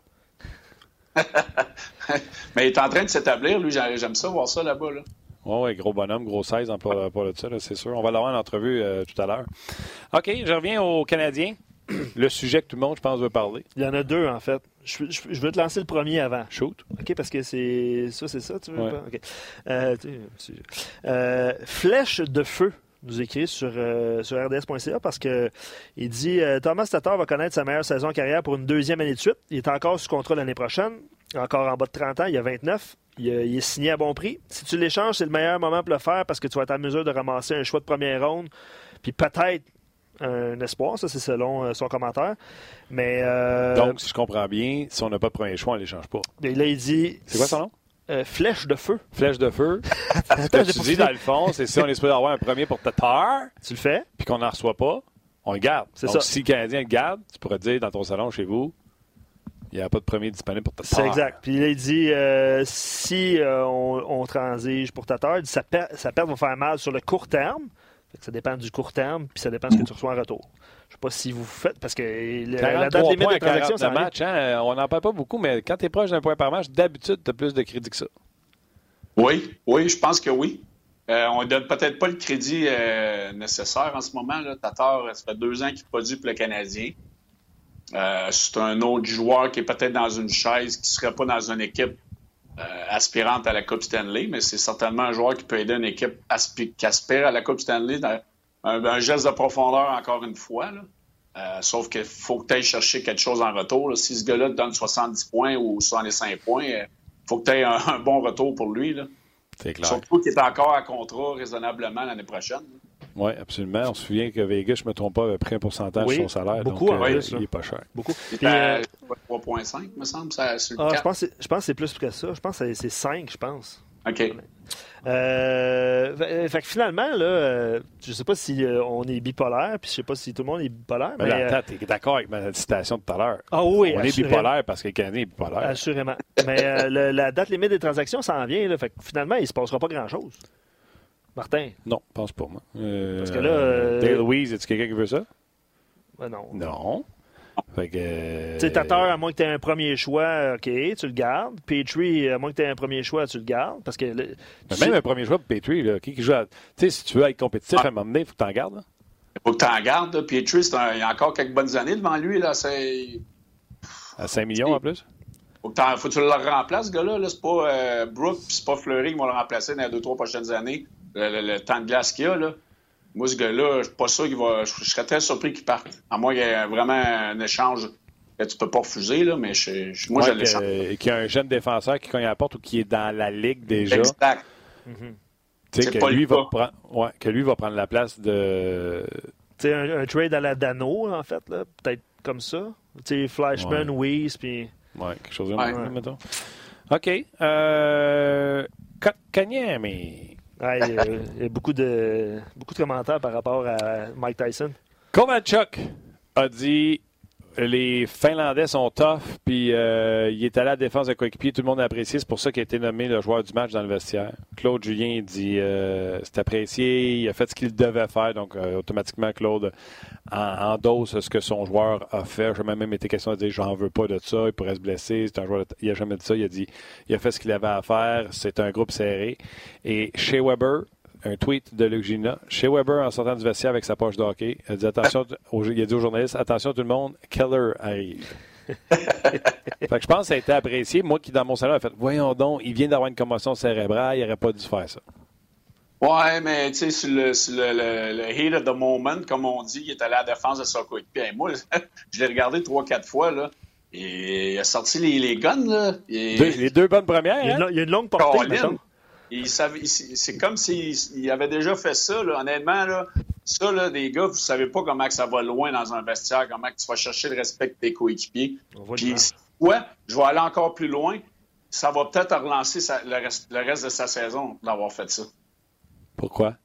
[laughs] mais il est en train de s'établir, lui. J'aime ça, voir ça là-bas. Là. Oui, ouais, gros bonhomme, gros 16 en pas, de ça, c'est sûr. On va l'avoir en entrevue euh, tout à l'heure. OK, je reviens aux Canadiens. [clears throat] le sujet que tout le monde, je pense, veut parler. Il y en a deux, en fait. Je, veux te lancer le premier avant. Shoot. OK, parce que c'est ça, c'est ça, tu veux pas? OK. Euh, euh, flèche de feu nous écrit sur, sur rds.ca parce que il dit Thomas Tatar va connaître sa meilleure saison en carrière pour une deuxième année de suite. Il est encore sous contrôle l'année prochaine, encore en bas de 30 ans, il y a 29. Il, est signé à bon prix. Si tu l'échanges, c'est le meilleur moment pour le faire parce que tu vas être en mesure de ramasser un choix de première ronde, puis peut-être un espoir, ça c'est selon euh, son commentaire. Mais euh, Donc, si je comprends bien, si on n'a pas de premier choix, on ne l'échange pas. Et là, il dit. C'est quoi son nom? Euh, flèche de feu. Flèche de feu. [laughs] Ce que tu dis, dans le fond, c'est si on est supposé avoir un premier pour Tatar. Tu le fais. Puis qu'on n'en reçoit pas, on le garde. C'est Donc, ça. si le Canadien le garde, tu pourrais dire dans ton salon chez vous, il n'y a pas de premier disponible pour Tatar. C'est exact. Puis là, il dit euh, si euh, on, on transige pour Tatar, il dit, sa, per- sa perte va faire mal sur le court terme. Fait que ça dépend du court terme, puis ça dépend de ce que tu reçois en retour. Je sais pas si vous faites, parce que le- la 43 date limite de à 40 transaction, ça match, hein, on n'en parle pas beaucoup, mais quand tu es proche d'un point par match, d'habitude, tu as plus de crédit que ça. Oui, oui, je pense que oui. Euh, on ne donne peut-être pas le crédit euh, nécessaire en ce moment. Là. Tatar, ça fait deux ans qu'il produit pour le Canadien. Euh, c'est un autre joueur qui est peut-être dans une chaise, qui ne serait pas dans une équipe euh, aspirante à la Coupe Stanley, mais c'est certainement un joueur qui peut aider une équipe qui aspire à la Coupe Stanley. dans Un, un geste de profondeur, encore une fois. là. Euh, sauf qu'il faut que tu ailles chercher quelque chose en retour. là. Si ce gars-là te donne 70 points ou 65 points, il faut que tu aies un, un bon retour pour lui. Là. Clair. Surtout qu'il est encore à contrat raisonnablement l'année prochaine. Oui, absolument. On se souvient que Vegas, je ne me trompe pas, avait pris un pourcentage Oui, sur son salaire. beaucoup donc, en euh, il n'est pas cher. Beaucoup. Il Puis, est euh, à 3,5, me semble, ça, sur le ah, je, pense que c'est- je pense que c'est plus que ça. Je pense que c'est- c'est 5, je pense. OK. Euh, fait, fait que finalement, là, euh, je sais pas si euh, on est bipolaire, puis je sais pas si tout le monde est bipolaire. Mais Mais, là, attends, tu es d'accord avec ma citation de tout à l'heure? ah oui, on est bipolaire parce que le Canadien est bipolaire. Assurément. Mais euh, le- la date limite des transactions s'en vient. Là, fait que finalement, il se passera pas grand-chose. Martin, Non, pense pas, moi. Euh, Parce que là, euh, Dale Louise, est-ce quelqu'un qui veut ça? ben non. Non. Fait que. euh, Tu à moins que tu aies un premier choix, OK, tu le gardes. Petrie, à moins que tu aies un premier choix, tu le gardes. Parce que. le- Mais tu même sais- un premier joueur pour Petrie, là, qui, qui joue à- Tu sais, si tu veux être compétitif à un moment donné, il faut que tu en gardes. là. Il faut que tu en gardes. là. Pietri, c'est un- il y a encore quelques bonnes années devant lui. Là. C'est... À 5 millions en plus. Faut, que t'en- faut que tu le remplaces, ce gars-là. Là. C'est pas euh, Brooke c'est pas Fleury qui vont le remplacer dans les deux, trois prochaines années. Le, le- le temps de glace qu'il y a. Là. Moi, ce gars-là, je suis pas sûr qu'il va. Je je serais très surpris qu'il parte. À moins qu'il y ait vraiment un échange que tu peux pas refuser, là, mais je, je- moi, Ouais, je Qu'il y a un jeune défenseur qui cogne à la porte ou qui est dans la ligue déjà. Exact. Tu sais, C'est que pas lui, va prendre, ouais, que lui va prendre la place de. Tu sais, un, un trade à la Dano, en fait, là, peut-être comme ça. Tu sais, Flashman, Weiss, puis. Ouais, quelque chose de Ouais. même, mettons. OK. Euh, Kotkaniemi. Il y a- beaucoup de, beaucoup de commentaires par rapport à Mike Tyson. Kovalchuk a dit les Finlandais sont tough, puis euh, il est allé à la défense de coéquipier, tout le monde a apprécié, c'est pour ça qu'il a été nommé le joueur du match dans le vestiaire. Claude Julien dit euh, c'est apprécié, il a fait ce qu'il devait faire, donc euh, automatiquement Claude en, endosse ce que son joueur a fait. J'ai même été question de dire j'en veux pas de ça, il pourrait se blesser, c'est un joueur, il a jamais dit ça, il a dit il a fait ce qu'il avait à faire, c'est un groupe serré. Et chez Weber, un tweet de Luc Gina. Chez Weber, en sortant du vestiaire avec sa poche de hockey, il a dit, attention, aux, il a dit aux journalistes Attention tout le monde, Keller arrive. [laughs] fait que je pense que ça a été apprécié. Moi qui, dans mon salon, a fait Voyons donc, il vient d'avoir une commotion cérébrale, il n'aurait pas dû faire ça. Ouais, mais tu sais, sur, le, sur le, le, le heat of the moment, comme on dit, il est allé à la défense de son coéquipier. Moi, [laughs] je l'ai regardé trois, quatre fois, là. Et il a sorti les, les guns, là. Et- Deux- les deux bonnes premières, Il y a hein? une, il y a une longue portée, C'est comme s'il il avait déjà fait ça, là. Honnêtement, là. Ça, là, des gars, vous savez pas comment que ça va loin dans un vestiaire, comment que tu vas chercher le respect de tes coéquipiers. Puis, ouais, je vais aller encore plus loin. Ça va peut-être relancer sa- le, reste, le reste de sa saison d'avoir fait ça. Pourquoi?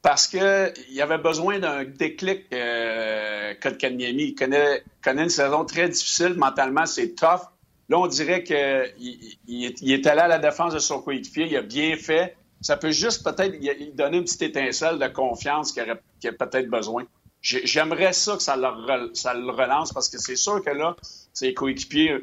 Parce qu'il avait besoin d'un déclic, euh. Il connaît, connaît une saison très difficile. Mentalement, c'est tough. Là, on dirait qu'il il, est- allé à la défense de son coéquipier. Il a bien fait. Ça peut juste peut-être y donner une petite étincelle de confiance qu'il aurait- a peut-être besoin. J'ai- J'aimerais ça que ça le, relance parce que c'est sûr que là, ses coéquipiers,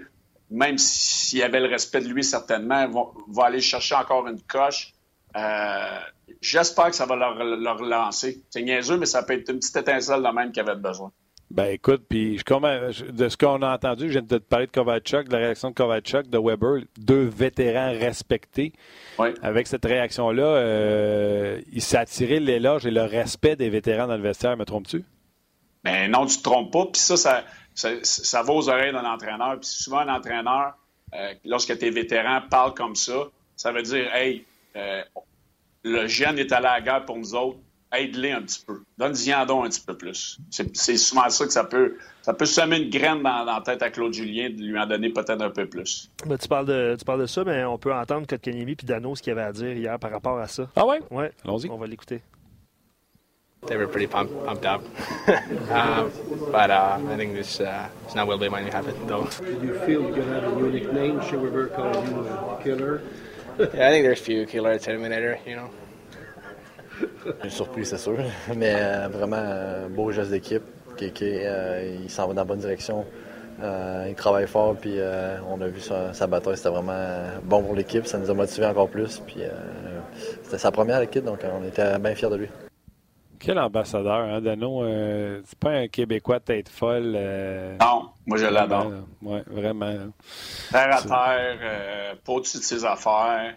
même s'il avait le respect de lui, certainement, vont, aller chercher encore une coche. Euh, J'espère que ça va leur, leur relancer. C'est niaiseux, mais ça peut être une petite étincelle de même qu'il avait besoin. Ben écoute, puis je, de ce qu'on a entendu, je viens de te parler de Kovalchuk, de la réaction de Kovalchuk, de Weber, deux vétérans respectés. Oui. Avec cette réaction-là, euh, il s'est attiré l'éloge et le respect des vétérans dans le vestiaire, me trompes-tu? Mais non, tu te trompes pas. Puis ça, ça, ça, ça va aux oreilles d'un entraîneur. Puis souvent, un entraîneur, euh, lorsque tes vétérans parlent comme ça, ça veut dire, hey, euh, le jeune est allé à la guerre pour nous autres. Aide-les un petit peu. Donne-y un petit peu plus. C'est souvent ça que ça peut, ça peut semer une graine dans, la tête à Claude Julien de lui en donner peut-être un peu plus. Ben, tu, parles de, tu parles de ça, mais on peut entendre Kotkaniemi et Dano ce qu'il avait à dire hier par rapport à ça. Ah ouais? Ouais. Allons-y. On va l'écouter. They were pretty pumped, pumped up. [laughs] um, but uh, I think this, uh, this now will be when it happen, though. Did you feel you could have a unique name? Shiver calling you a killer? [laughs] yeah, I think there's a few killer Terminator, you know? Une surprise, c'est sûr, mais euh, vraiment un beau geste d'équipe. Kéké, euh, il s'en va dans la bonne direction. Euh, il travaille fort, puis euh, on a vu sa, sa bataille, c'était vraiment bon pour l'équipe. Ça nous a motivés encore plus. Puis euh, c'était sa première équipe, donc on était bien fiers de lui. Quel ambassadeur, hein, Dano? Euh, c'est pas un Québécois de tête folle. Euh, non, moi je l'adore. Oui, vraiment. Terre à terre, euh, pas au-dessus de ses affaires.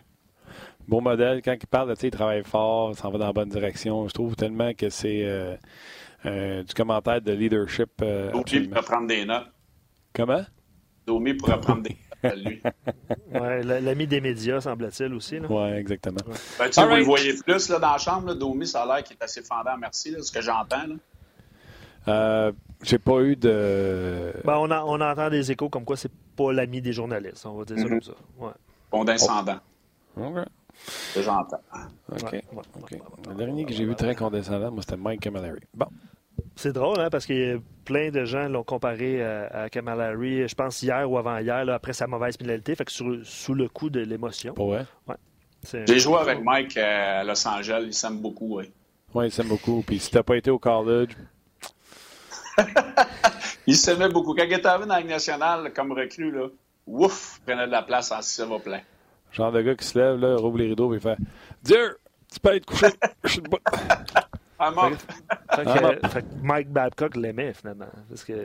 Beau modèle. Quand il parle, il travaille fort, il s'en va dans la bonne direction. Je trouve tellement que c'est euh, euh, du commentaire de leadership. Euh, Domi pourrait prendre des notes. Comment? Domi pourrait prendre des notes lui. [laughs] ouais, L'ami des médias, semble-t-il aussi. Oui, exactement. Ouais. Ben, tu sais, vous right. le voyez plus là, dans la chambre. Là, Domi, ça a l'air qu'il est assez fendant, merci, là, ce que j'entends. Euh, J'ai pas eu de. Ben, on, a, on entend des échos comme quoi c'est pas l'ami des journalistes, on va dire ça mm -hmm. comme ça. Ouais. Oh. Okay. J'entends. OK. Ouais, okay. Le dernier que j'ai vu très condescendant, moi, c'était Mike Camilleri. Bon. C'est drôle, hein, parce que plein de gens l'ont comparé à, à Camilleri, je pense hier ou avant-hier, après sa mauvaise pénalité, fait que sur, sous le coup de l'émotion. Ouais. ouais. J'ai joué avec Mike à Los Angeles, il s'aime beaucoup, oui. Oui, il s'aime beaucoup. Puis si t'as pas été au college. [laughs] il s'aimait beaucoup. Quand il était arrivé dans la Ligue nationale comme recrue, là, ouf, il prenait de la place en s'il va plein. Genre de gars qui se lève, là, rouvre les rideaux et fait Dieu, tu peux être couché. Je suis debout. I'm up. Fait, que, fait que Mike Babcock l'aimait finalement.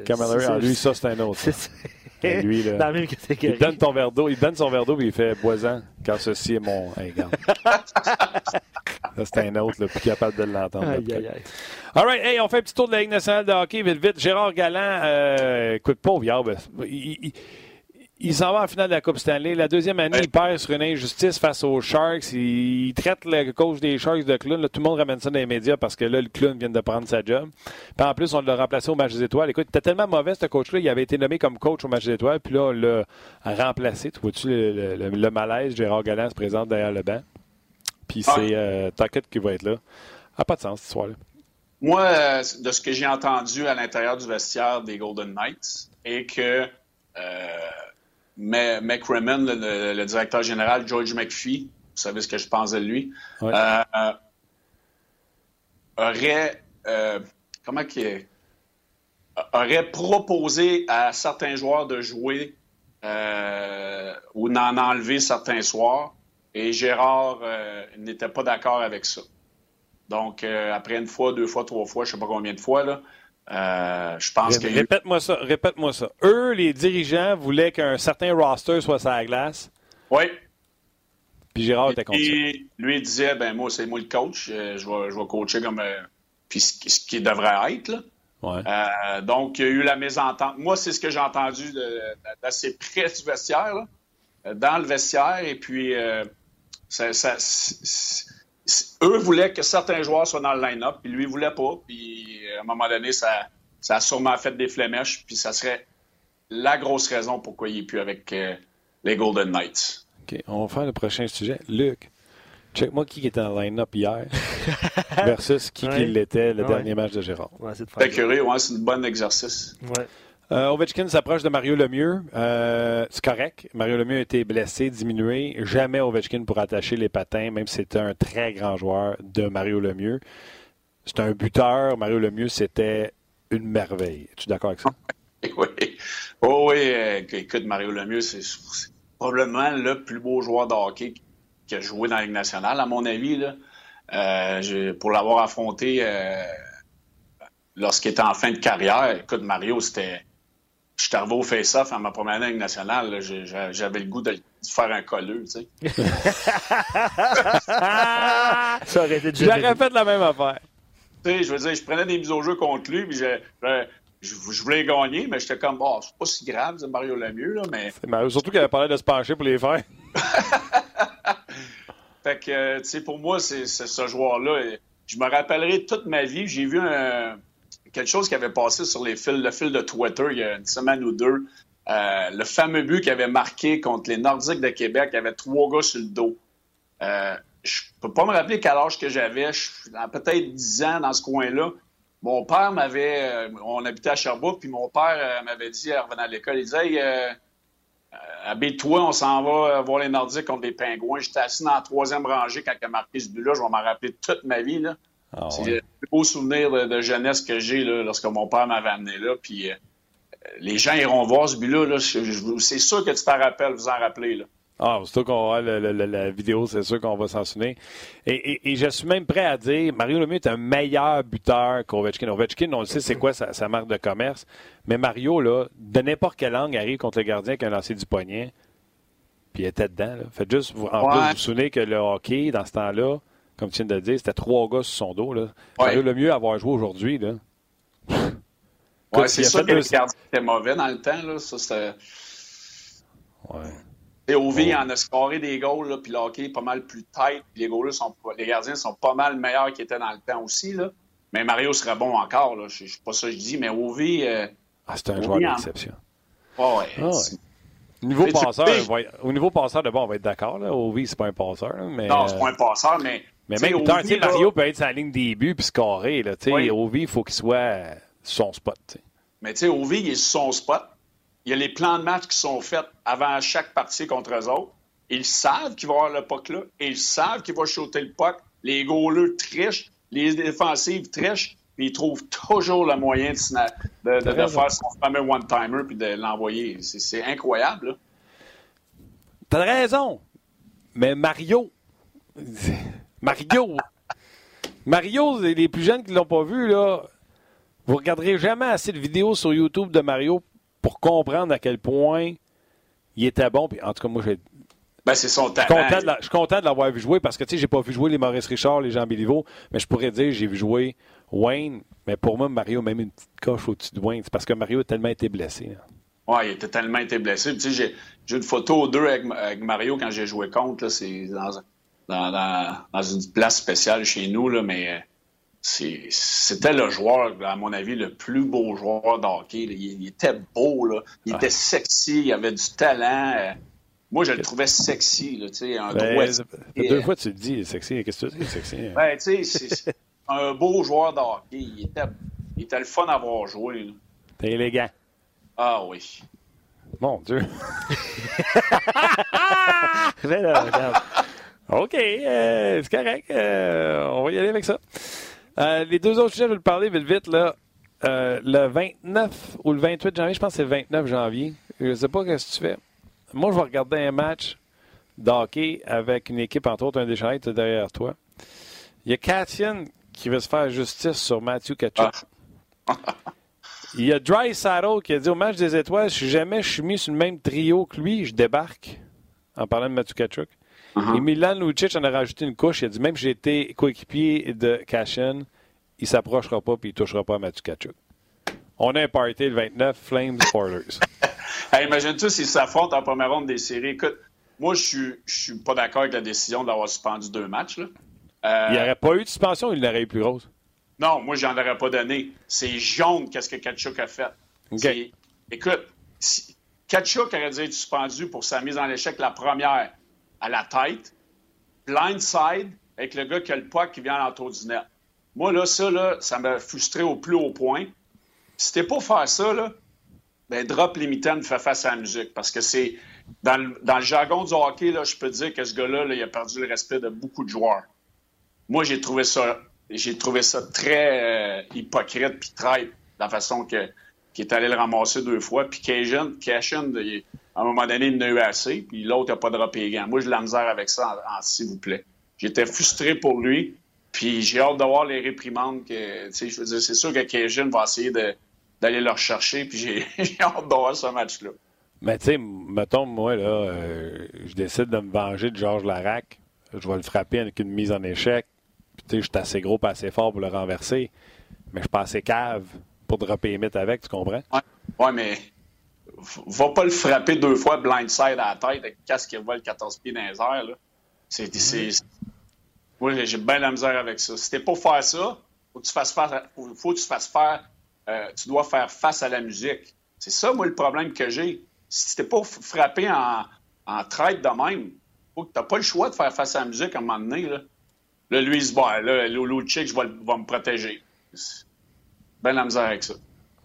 Camilleri, lui, ça, c'est un autre. [laughs] Et lui, là, dans la même il donne ton verre d'eau, il donne son verre d'eau et il fait boisant, car ceci est mon. Hey, [laughs] ça, c'est un autre, là, plus capable de l'entendre. Aïe, aïe, aïe. All right, hey, on fait un petit tour de la Ligue nationale de hockey, vite, vite. Gérard Galland, euh, écoute, pauvre, il, il, il il s'en va en finale de la Coupe Stanley. La deuxième année, ouais. il perd sur une injustice face aux Sharks. Il, il traite le coach des Sharks de clown. Là, tout le monde ramène ça dans les médias parce que là, le clown vient de prendre sa job. Puis en plus, on l'a remplacé au match des étoiles. Écoute, était tellement mauvais, ce coach-là. Il avait été nommé comme coach au match des étoiles. Puis là, on l'a remplacé. Tu vois-tu le, le, le, malaise? Gérard Galland se présente derrière le banc? Puis c'est ouais. euh, Taquette qui va être là. Ça n'a pas de sens, cette histoire-là. Moi, euh, de ce que j'ai entendu à l'intérieur du vestiaire des Golden Knights, est que euh, McRaman, le, le, le, directeur général, George McPhee, vous savez ce que je pense de lui, ouais. euh, aurait, euh, comment qu'il aurait proposé à certains joueurs de jouer euh, ou d'en enlever certains soirs, et Gérard n'était pas d'accord avec ça. Donc, après une fois, deux fois, trois fois, je ne sais pas combien de fois, là, euh, je pense Ré répète-moi ça, répète-moi ça. Eux, les dirigeants, voulaient qu'un certain roster soit sur la glace. Oui. Puis Gérard était contre Et lui, disait, ben moi, c'est moi le coach, euh, je, vais, je vais coacher comme euh, puis ce, ce qui devrait être. Là. Ouais. Donc, il y a eu la mésentente. Moi, c'est ce que j'ai entendu d'assez [laughs] près du vestiaire, là, dans le vestiaire. Et puis, ça, ça eux voulaient que certains joueurs soient dans le line-up, puis lui, il voulait pas. Puis à un moment donné, ça, ça a sûrement fait des flémèches, puis ça serait la grosse raison pourquoi il n'est plus avec euh, les Golden Knights. OK, on va faire le prochain sujet. Luc, check-moi qui était dans le line-up hier [laughs] versus qui, ouais. qui l'était le ouais. dernier match de Gérard. Ouais, c'est curieux, ouais, c'est un bon exercice. Ouais. Euh, Ovechkin s'approche de Mario Lemieux. Euh, c'est correct. Mario Lemieux a été blessé, diminué. Jamais Ovechkin pour attacher les patins, même si c'était un très grand joueur de Mario Lemieux. C'est un buteur. Mario Lemieux, c'était une merveille. Es-tu d'accord avec ça? [laughs] oui. Oh oui. Euh, écoute, Mario Lemieux, c'est probablement le plus beau joueur de hockey qui a joué dans la Ligue nationale, à mon avis. Pour l'avoir affronté lorsqu'il était en fin de carrière, écoute, Mario, c'était je suis arrivé au face-off à ma première année nationale, j'avais le goût de faire un colleux, tu sais. [laughs] Ça aurait été J'aurais fait la même affaire. Tu sais, je veux dire, je prenais des mises au jeu contre lui, puis je, je, je voulais gagner, mais j'étais comme, oh, c'est pas si grave, c'est Mario Lemieux, là, mais... Surtout qu'il avait parlé de se pencher pour les faire. [laughs] fait que, tu sais, pour moi, c'est ce joueur-là, je me rappellerai toute ma vie. J'ai vu quelque chose qui avait passé sur les fils, le fil de Twitter il y a une semaine ou deux. Euh, le fameux but qui avait marqué contre les Nordiques de Québec, il y avait trois gars sur le dos. Euh, je peux pas me rappeler quel âge que j'avais. Peut-être 10 ans dans ce coin-là. Mon père m'avait... Euh, on habitait à Sherbrooke, puis mon père euh, m'avait dit, en revenant à l'école, il disait hey, habite-toi, on s'en va voir les Nordiques contre les Pingouins. J'étais assis dans la troisième rangée quand il a marqué ce but-là. Je vais m'en rappeler toute ma vie. Là. Ah c'est le plus beau souvenir de, jeunesse que j'ai lorsque mon père m'avait amené là. Puis les gens iront voir ce but-là. c'est sûr que tu t'en rappelles, vous en rappelez. Là. Ah, surtout qu'on voit la, vidéo, c'est sûr qu'on va s'en souvenir. Et, je suis même prêt à dire, Mario Lemieux est un meilleur buteur qu'Ovechkin. Ovechkin, on le sait, c'est quoi sa, marque de commerce. Mais Mario, là, de n'importe quelle langue, arrive contre le gardien qui a lancé du poignet, puis il était dedans. Là. Faites juste, en plus, vous vous souvenez que le hockey, dans ce temps-là, comme tu viens de le dire, c'était trois gars sur son dos. Là. Mario Lemieux avoir joué aujourd'hui, là. [laughs] Ouais, c'est ça que le gardien était mauvais dans le temps. Là. Ça, c'était... Ouais. Et OV il en a scoré des goals, là, puis le hockey est pas mal plus tight. Les, sont, les gardiens sont pas mal meilleurs qu'ils étaient dans le temps aussi. Là. Mais Mario serait bon encore. Là. Je, sais pas ça que je dis, mais OV. Euh, ah, c'est un joueur d'exception. Oh, ouais. Ah, Au niveau, passeur, au niveau passeur, on va être d'accord. OV, c'est pas un passeur. mais, non, c'est pas un passeur, mais. Mais même OV, Mario peut être sa ligne début puis scorer. Là, oui. OV, il faut qu'il soit sur son spot. Mais tu sais, OV, il est sur son spot. Il y a les plans de match qui sont faits avant chaque partie contre eux autres. Ils savent qu'il va y avoir le puck là. ils savent qu'il va shooter le puck. Les goalers trichent. Les défensives trichent. Puis ils trouvent toujours le moyen de, de, faire son fameux one-timer puis de l'envoyer. C'est incroyable. T'as raison. Mais Mario. Mario. Mario, les plus jeunes qui ne l'ont pas vu, là, vous regarderez jamais assez de vidéos sur YouTube de Mario pour comprendre à quel point il était bon. Puis, en tout cas, moi, j'ai. Ben, c'est son talent. Je suis content de l'avoir vu jouer parce que, tu sais, j'ai pas vu jouer les Maurice Richard, les Jean Béliveau, mais je pourrais dire j'ai vu jouer Wayne. Mais pour moi, Mario, même une petite coche au-dessus de Wayne, c'est parce que Mario a tellement été blessé. Oui, il a tellement été blessé. Tu sais, j'ai une photo ou deux avec, Mario quand j'ai joué contre. C'est dans, dans, dans, une place spéciale chez nous, là, mais c'était le joueur, à mon avis, le plus beau joueur d'hockey. Il, il, était beau, là. il était sexy, il avait du talent. Euh, moi, je le trouvais sexy. Là, un ben, Deux fois, tu le dis, sexy. Qu'est-ce que tu dis, sexy? Hein? Ben, tu sais, c'est un beau joueur d'hockey. Il était, il était le fun à voir jouer. T'es élégant. Ah oui. Mon Dieu. [laughs] [laughs] OK, euh, c'est correct. Euh, on va y aller avec ça. Euh, les deux autres sujets, je vais le parler vite, vite. Là. Le 29 ou le 28 janvier, je pense que c'est le 29 janvier. Je ne sais pas ce que tu fais. Moi, je vais regarder un match d'hockey avec une équipe, entre autres, un déchanté derrière toi. Il y a Katian qui veut se faire justice sur Matthew Kachuk. Ah. Il y a Dry Saddle qui a dit au match des étoiles, si jamais je suis mis sur le même trio que lui, je débarque. En parlant de Matthew Kachuk. Uh-huh. Et Milan Lucic en a rajouté une couche. Il a dit même si j'ai été coéquipier de Cashin, il ne s'approchera pas et il ne touchera pas à Mathieu Kachuk. On a un party le 29, Flames Spoilers. [laughs] Imagine-toi s'ils s'affrontent en première ronde des séries. Écoute, moi, je suis, suis pas d'accord avec la décision d'avoir suspendu deux matchs. Là. Euh, il n'y aurait pas eu de suspension, il n'aurait eu plus rose. Non, moi, j'en aurais pas donné. C'est jaune qu'est-ce que Kachuk a fait. Écoute, si... Kachuk aurait dû être suspendu pour sa mise en échec la première à la tête, blindside, avec le gars qui a le puck qui vient à l'entour du net. Moi, là, ça, ça m'a frustré au plus haut point. Si t'es pas faire ça, là, ben, drop les mitaines, fais face à la musique. Parce que c'est. Dans le, jargon du hockey, je peux dire que ce gars-là, il a perdu le respect de beaucoup de joueurs. Moi, j'ai trouvé ça. J'ai trouvé ça très euh, hypocrite puis traite, la façon que, qu'il est allé le ramasser deux fois. Puis Cajun, Cashin, à un moment donné, il n'a eu assez, puis l'autre n'a pas droppé les gants. Moi, j'ai la misère avec ça, s'il vous plaît. J'étais frustré pour lui, puis j'ai hâte de voir les réprimandes. Que, je veux dire, c'est sûr que Cajun va essayer d'aller leur chercher, puis [laughs] j'ai hâte de voir ce match-là. Mais tu sais, mettons, moi, là, euh, je décide de me venger de Georges Larac. Je vais le frapper avec une mise en échec. Puis tu sais, je suis assez gros, pas assez fort pour le renverser. Mais je suis pas assez cave pour dropper les mythes avec, tu comprends? Ouais, ouais mais va pas le frapper deux fois blindside à la tête avec casque qui vole 14 pieds dans les airs. C'est. Moi, j'ai bien la misère avec ça. Si t'es pour faire ça, faut que tu fasses faire, faut, que tu fasses faire, euh, tu dois faire face à la musique. C'est ça, moi, le problème que j'ai. Si t'es pas frappé en, en traite de même, faut que t'as pas le choix de faire face à la musique à un moment donné, là. Là, lui, il se bat. Là, l'autre chick, je vais, va me protéger. Ben la misère avec ça.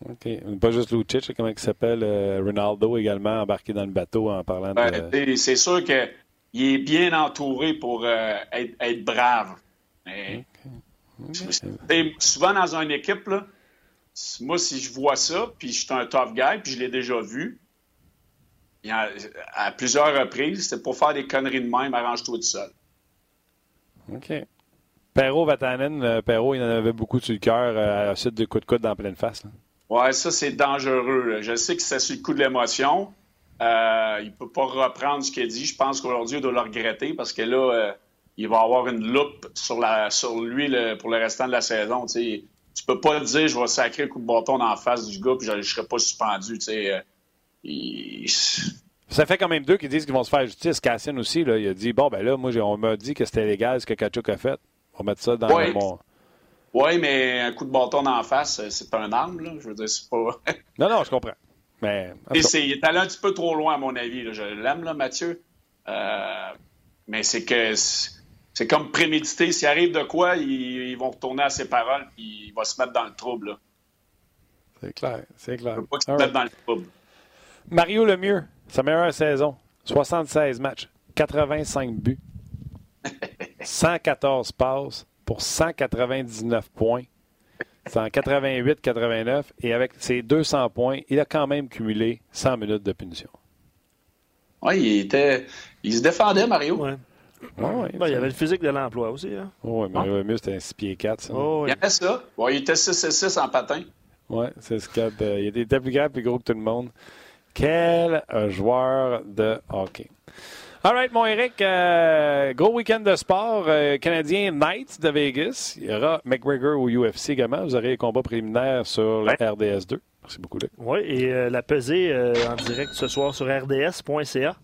OK. Pas juste Lucic, comment il s'appelle? Euh, Ronaldo également embarqué dans le bateau en parlant ben, de... C'est sûr qu'il est bien entouré pour euh, être, brave. Mais... Souvent dans une équipe, là, moi, si je vois ça, puis je suis un tough guy, puis je l'ai déjà vu, à plusieurs reprises, c'est pour faire des conneries de même, arrange-toi tout seul. OK. Perrault Vatanen, euh, Perrault, il en avait beaucoup sur le cœur à la suite de coups de coude dans pleine face. Ouais, ça, c'est dangereux. Je sais que c'est sur le coup de l'émotion. Euh, il ne peut pas reprendre ce qu'il a dit. Je pense qu'aujourd'hui, il doit le regretter parce que là, euh, il va avoir une loupe sur, la, sur lui pour le restant de la saison. Tu Tu peux pas dire je vais sacrer un coup de bâton dans la face du gars puis je ne serai pas suspendu. Ça fait quand même deux qui disent qu'ils vont se faire justice. Cassian aussi, là, il a dit Bon, ben là, moi, on m'a dit que c'était légal ce que Kachuk a fait. On va mettre ça dans mon. Oui, mais un coup de bâton la face, c'est pas un arme, là. Je veux dire, c'est pas. [laughs] non, non, je comprends. Mais. il est allé un petit peu trop loin, à mon avis. Je l'aime, là, Mathieu. Euh, mais c'est que c'est comme prémédité. S'il arrive de quoi, ils, vont retourner à ses paroles puis il va se mettre dans le trouble. C'est clair, c'est clair. Il faut pas qu'il se mette dans le trouble. Mario Lemieux, sa meilleure saison. 76 matchs, 85 buts, [laughs] 114 passes pour 199 points. C'est en 88-89. Et avec ses 200 points, il a quand même cumulé 100 minutes de punition. Oui, il était. Il se défendait, Mario. Ouais. Ouais, il y avait le physique de l'emploi aussi. Hein? Oui, Mario Lemieux, c'était un 6 pieds 4. Ça. Oh, il y avait ça. Bon, il était 6 6 en patin. Oui, c'est ce qu'il il était plus grand, plus gros que tout le monde. Quel joueur de hockey? All right, mon Eric, euh, gros week-end de sport euh, canadien Knights de Vegas. Il y aura McGregor au UFC également. Vous aurez les combats préliminaires sur la RDS2. Merci beaucoup, Luc. Oui, et euh, la pesée en direct ce soir sur rds.ca.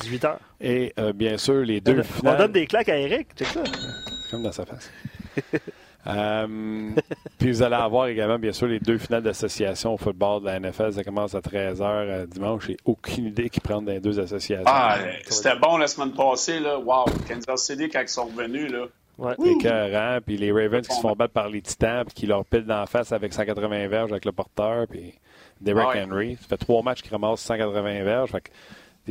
18h. Et bien sûr, les deux on, On donne des claques à Eric, c'est ça? Comme dans sa face. [laughs] Euh, puis vous allez avoir également, bien sûr, les deux finales d'association au football de la NFL. Ça commence à 13h euh, dimanche. J'ai aucune idée qui prennent dans les deux associations. Ah, c'était bon la semaine passée. Là. Wow, Kansas City, quand ils sont revenus. Là. Ouais. Écœurant. Puis les Ravens qui se font battre par les Titans, puis qui leur pilent dans la face avec 180 verges avec le porteur. Puis Derek Henry. Ça fait trois matchs qui ramassent 180 verges. Fait que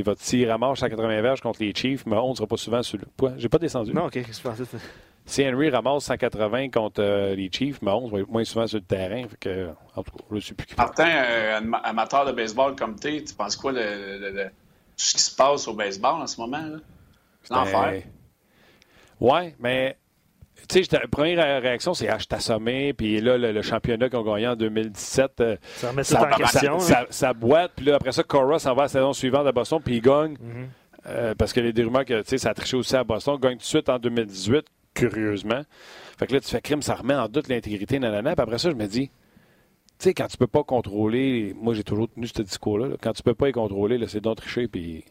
votre s'il ramasse 180 verges contre les Chiefs, mais on ne sera pas souvent sur le point. J'ai pas descendu. Non, OK. Qu'est-ce que si Henry ramasse 180 contre euh, les Chiefs, Mahomes va être moins souvent sur le terrain. Fait que, en tout cas, je ne sais plus Martin, euh, amateur de baseball comme tu tu penses quoi de, ce qui se passe au baseball en ce moment? C'est l'enfer. Oui, mais tu sais, la première réaction, c'est ah, je t'assommé, puis là, le, championnat qu'on a gagné en 2017, euh, ça remet ça, en question. Ça, boîte, puis là, après ça, Cora s'en va à la saison suivante à Boston, puis il gagne. Mm-hmm. parce que les rumeurs que ça a triché aussi à Boston, gagne tout de suite en 2018 curieusement. Fait que là, tu fais crime, ça remet en doute l'intégrité, nanana. Puis après ça, je me dis, tu sais, quand tu peux pas contrôler, moi j'ai toujours tenu ce discours-là, quand tu peux pas y contrôler, c'est donc tricher, puis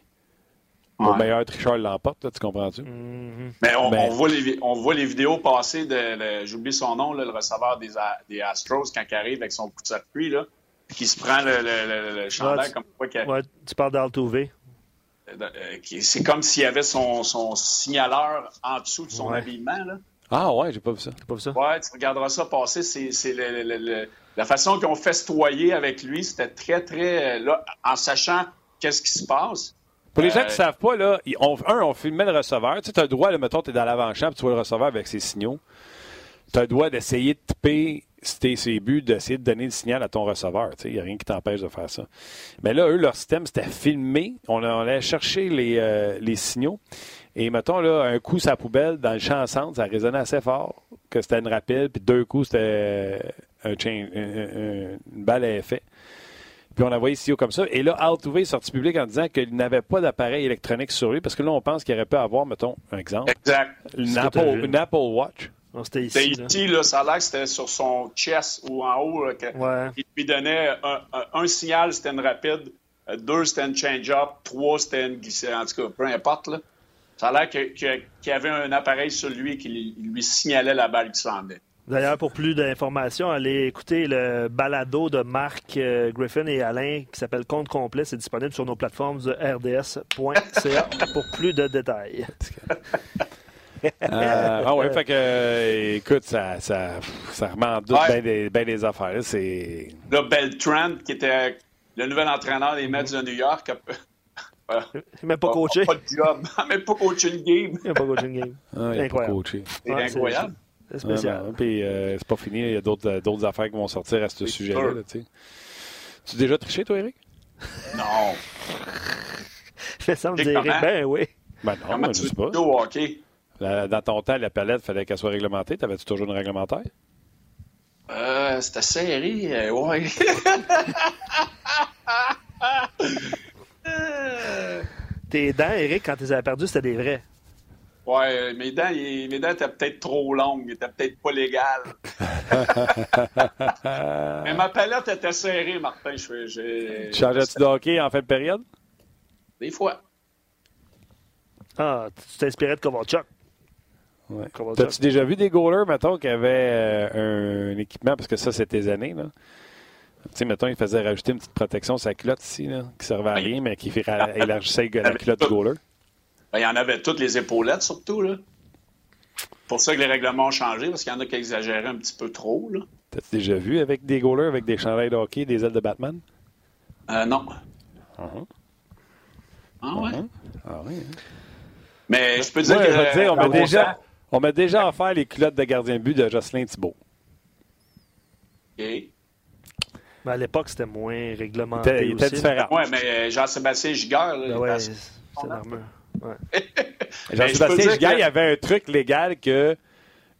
le meilleur tricheur l'emporte, tu comprends-tu? Mm-hmm. Mais on, voit les, on voit les vidéos passer de, j'oublie son nom, le receveur des, des, Astros, quand il arrive avec son coup de circuit, là, qui se prend le, le, chandail comme quoi. Ouais, tu parles d'Altové. Euh, c'est comme s'il y avait son, son, signaleur en dessous de son habillement. Là. Ah ouais, j'ai pas vu ça. Pas vu ça. Ouais, tu regarderas ça passer. C'est la façon qu'ils ont festoyé avec lui, c'était très, très. Là, en sachant qu'est-ce qui se passe. Pour les gens qui ne euh, savent pas, là, on, un, on filmait le receveur. Tu sais, as le droit, là, mettons, tu es dans l'avant-champ, tu vois le receveur avec ses signaux. Tu as le droit d'essayer de taper c'était ses buts d'essayer de donner le signal à ton receveur. Il n'y a rien qui t'empêche de faire ça. Mais là, eux, leur système, c'était filmé. On allait chercher les, euh, les signaux. Et mettons, là, un coup, sa poubelle, dans le champ centre, ça résonnait assez fort, que c'était une rapide, puis deux coups, c'était un chain, une balle à effet. Puis on a envoyé CEO comme ça. Et là, Altuve est sorti public en disant qu'il n'avait pas d'appareil électronique sur lui, parce que là, on pense qu'il aurait pu avoir, mettons, un exemple, exact. Une, Apple, Watch. C'était ici. ici là. ça a l'air que c'était sur son chest ou en haut. Il lui donnait un, signal, c'était une rapide. Euh, deux, c'était une change-up. Trois, c'était une glissée. En tout cas, peu importe. Là. Ça a l'air qu'il y avait un appareil sur lui qui lui signalait la balle qui s'en est. D'ailleurs, pour plus d'informations, allez écouter le balado de Marc euh, Griffin et Alain qui s'appelle Compte complet. C'est disponible sur nos plateformes de rds.ca pour plus de détails. [laughs] euh, ah ouais, fait que, euh, écoute, ça, ça, ça remet en doute bien des, ben des, affaires. C'est... Là, Beltrand, qui était le nouvel entraîneur des Mets de New York, [laughs] voilà. Il même pas coaché. Pas, de job. [laughs] même pas coaché une game. Il n'a pas coaché une game. Ah, il incroyable. Pas coaché. C'est incroyable. C'est spécial. Ouais, puis euh, c'est pas fini. Il y a d'autres, euh, d'autres affaires qui vont sortir à ce sujet-là. Là, tu as déjà triché, toi, Eric? Non. Fais [laughs] ça me dire Eric. Ben oui. Ben non, Comment ben, je sais pas. Au hockey? La, dans ton temps, la palette, il fallait qu'elle soit réglementée. T'avais-tu toujours une réglementaire? Euh, c'était serré, euh, ouais. [laughs] Tes dents, Eric, quand tu les avais perdues, c'était des vrais. Ouais, mes dents, mes dents étaient peut-être trop longues, étaient peut-être pas légales. [laughs] Mais ma palette était serrée, Martin. Je, je, tu changeais-tu de hockey en fin de période? Des fois. Ah, tu t'inspirais de Kovalchuk. Ouais. T'as-tu déjà vu des goalers, mettons, qui avaient euh, un équipement, parce que ça, c'est tes années, là? Tu sais, mettons, il faisait rajouter une petite protection sur la culotte ici, là, qui servait à rien, mais qui élargissait la culotte du goaler. Ben, il y en avait toutes les épaulettes, surtout. Là. pour ça que les règlements ont changé, parce qu'il y en a qui exagéraient un petit peu trop. T'as-tu déjà vu avec des goalers, avec des chandails de hockey, des ailes de Batman? Euh, non. Uh-huh. Ah ouais? Uh-huh. Ah oui. Hein? Mais je peux dire ouais, que... Je veux dire, on m'a déjà, on m'a déjà offert les culottes de gardien de but de Jocelyn Thibault. Mais à l'époque, c'était moins réglementé. Il était différent. Oui, mais Jean-Sébastien Giguère... Ben ouais, c'est normal. Ouais. [laughs] Jean-Sébastien Giguère, que... il y avait un truc légal que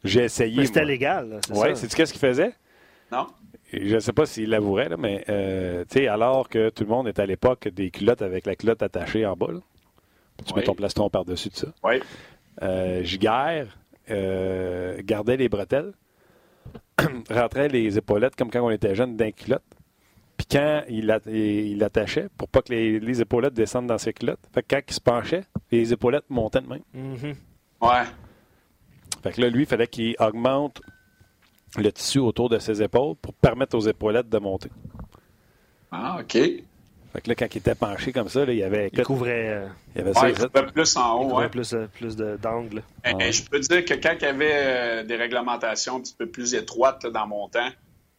j'ai essayé. Mais c'était légal, c'est ouais, sais-tu qu'est-ce qu'il faisait? Non. Je ne sais pas s'il l'avouerait, mais euh, tu sais, alors que tout le monde était à l'époque des culottes avec la culotte attachée en bas, là. tu oui. mets ton plastron par-dessus de ça. Oui. Euh, Giguère euh, gardait les bretelles, [clears throat] rentrait les épaulettes comme quand on était jeune d'un culotte. Puis quand il, a, il l'attachait, pour pas que les, les, épaulettes descendent dans ses culottes, fait que quand il se penchait, les épaulettes montaient de même. Mm-hmm. Ouais. Fait que là, lui, il fallait qu'il augmente le tissu autour de ses épaules pour permettre aux épaulettes de monter. Ah, OK. Fait que là, quand il était penché comme ça, là, il y avait. Il couvrait. Euh, il y avait ouais, ça. Il couvrait plus en haut, ouais. plus, euh, plus de, d'angle. Et, ah, ouais. Je peux dire que quand il y avait euh, des réglementations un petit peu plus étroites là, dans mon temps,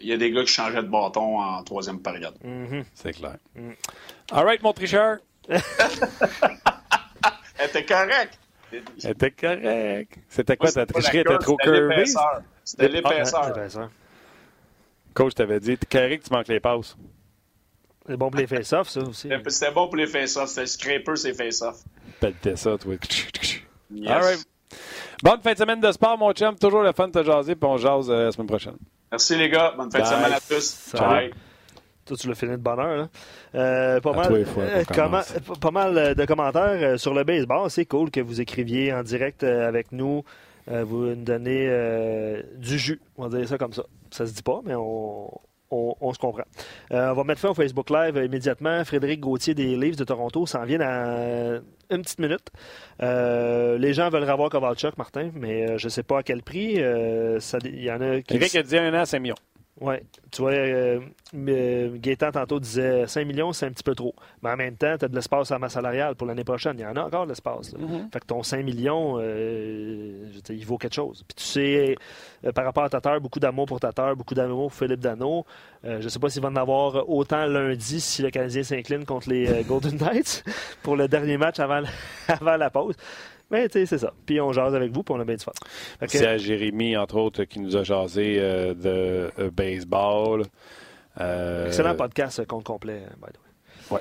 il y a des gars qui changeaient de bâton en troisième période. Mm-hmm. C'est clair. Mm. All right, mon tricheur. [laughs] Elle était correcte. Elle était correcte. C'était quoi, ta tricherie était trop curvée? C'était l'épaisseur. Ah, Coach t'avais dit, t'es correct, tu manques les passes. C'est bon pour les face-off, ça aussi. C'était bon pour les face-off. C'était scraper, c'est face-off. Pelletais ça, toi. Yes. All right. Bonne fin de semaine de sport, mon chum. Toujours le fun de te jaser, puis on jase euh, la semaine prochaine. Merci, les gars. Bonne fin de semaine à tous. Bye. Toi, tu l'as fini de bonheur. Là. Euh, pas, mal, euh, comment- pas mal de commentaires euh, sur le baseball. C'est cool que vous écriviez en direct euh, avec nous. Euh, vous nous donnez euh, du jus. On va dire ça comme ça. Ça se dit pas, mais on, on, se comprend. Euh, on va mettre fin au Facebook Live immédiatement. Frédéric Gauthier des Leafs de Toronto s'en vient dans une petite minute. Euh, les gens veulent revoir Kovalchuk, Martin, mais euh, je ne sais pas à quel prix. Euh, Il y en a qui... Qui a dit un an, 5 millions. Oui, tu vois, euh, euh, Gaétan tantôt disait 5 millions, c'est un petit peu trop. Mais en même temps, tu as de l'espace à ma salariale pour l'année prochaine. Il y en a encore de l'espace. là. Fait que ton 5 millions, euh, il vaut quelque chose. Puis tu sais, euh, par rapport à Tatar, beaucoup d'amour pour Tatar, beaucoup d'amour pour Philippe Dano. Je ne sais pas s'il va en avoir autant lundi si le Canadien s'incline contre les Golden Knights [laughs] pour le dernier match avant, la- [laughs] avant la pause. Mais tu sais, c'est ça. Puis on jase avec vous, puis on a bien du fun. Fait que- C'est à Jérémy, entre autres, qui nous a jasé euh, de euh, baseball. Euh, Excellent podcast, compte complet, by the way. Ouais.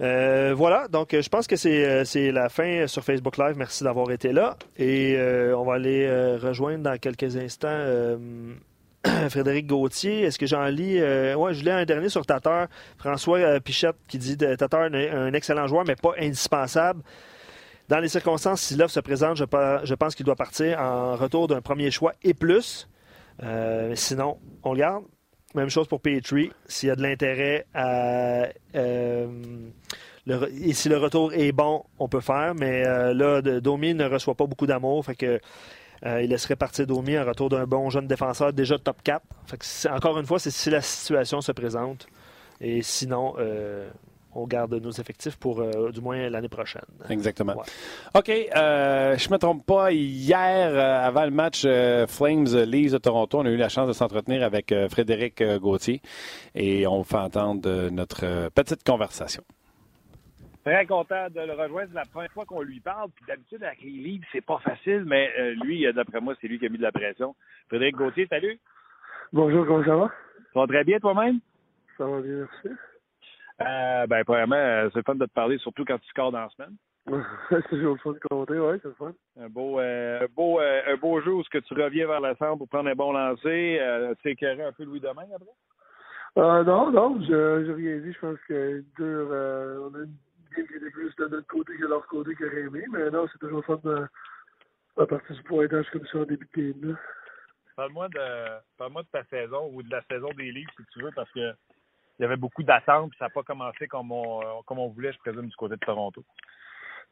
Euh, voilà, donc euh, je pense que c'est euh, la fin sur Facebook Live. Merci d'avoir été là. Et on va aller rejoindre dans quelques instants [clears throat] Frédéric Gauthier. Est-ce que j'en lis Ouais, je lis un dernier sur Tatar. François Pichette qui dit Tatar un, un excellent joueur, mais pas indispensable. Dans les circonstances, si l'offre se présente, je, pe- je pense qu'il doit partir en retour d'un premier choix et plus. Euh, sinon, on le garde. Même chose pour Petrie. S'il y a de l'intérêt à euh, et si le retour est bon, on peut faire. Mais là, Domi ne reçoit pas beaucoup d'amour. Fait que il laisserait partir Domi en retour d'un bon jeune défenseur déjà top 4. Fait encore une fois, c'est si la situation se présente. Et sinon, on garde nos effectifs pour euh, du moins l'année prochaine. Exactement. OK. Euh, je ne me trompe pas. Hier, euh, avant le match Flames Leafs de Toronto, on a eu la chance de s'entretenir avec Frédéric Gauthier et on fait entendre notre petite conversation. Très content de le rejoindre. C'est la première fois qu'on lui parle. Puis d'habitude, avec les Leafs, c'est pas facile, mais lui, d'après moi, c'est lui qui a mis de la pression. Frédéric Gauthier, salut. Bonjour, comment ça va? Ça va très bien toi-même? Ça va bien, merci. Euh, ben, premièrement, euh, c'est fun de te parler, surtout quand tu scores dans la semaine. [laughs] c'est toujours le fun de compter, oui, c'est le fun. Un beau, euh, beau, euh, un beau jeu où ce que tu reviens vers la centre pour prendre un bon lancer. Euh, tu éclairé un peu Louis Domain après? Euh, non, non, je n'ai rien dit. Je pense que dur, on a une game qui était plus de notre côté que de leur côté que Rémi, mais non, c'est toujours fun de, de partir du pointage comme ça en début de game. Parle-moi de, parle-moi de ta saison ou de la saison des livres, si tu veux, parce que il y avait beaucoup d'attentes, puis ça n'a pas commencé comme on, euh, comme on voulait, je présume, du côté de Toronto.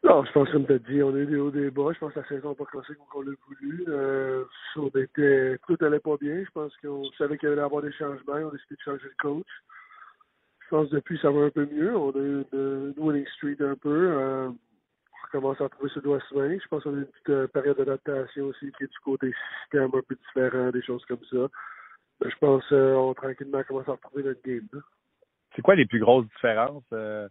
Non, je pense, comme tu as dit, on a eu des hauts des bas. Je pense que la saison n'a pas commencé comme on l'a voulu. Euh, on était, tout allait pas bien. Je pense qu'on savait qu'il y allait avoir des changements. On a décidé de changer le coach. Je pense que depuis, ça va un peu mieux. On a eu une, winning street un peu. Euh, on commence à trouver ce doigt swing. Je pense qu'on a une petite période d'adaptation aussi qui est du côté système un peu différent, des choses comme ça. Mais je pense qu'on tranquillement commence à retrouver notre game. Là. C'est quoi les plus grosses différences euh,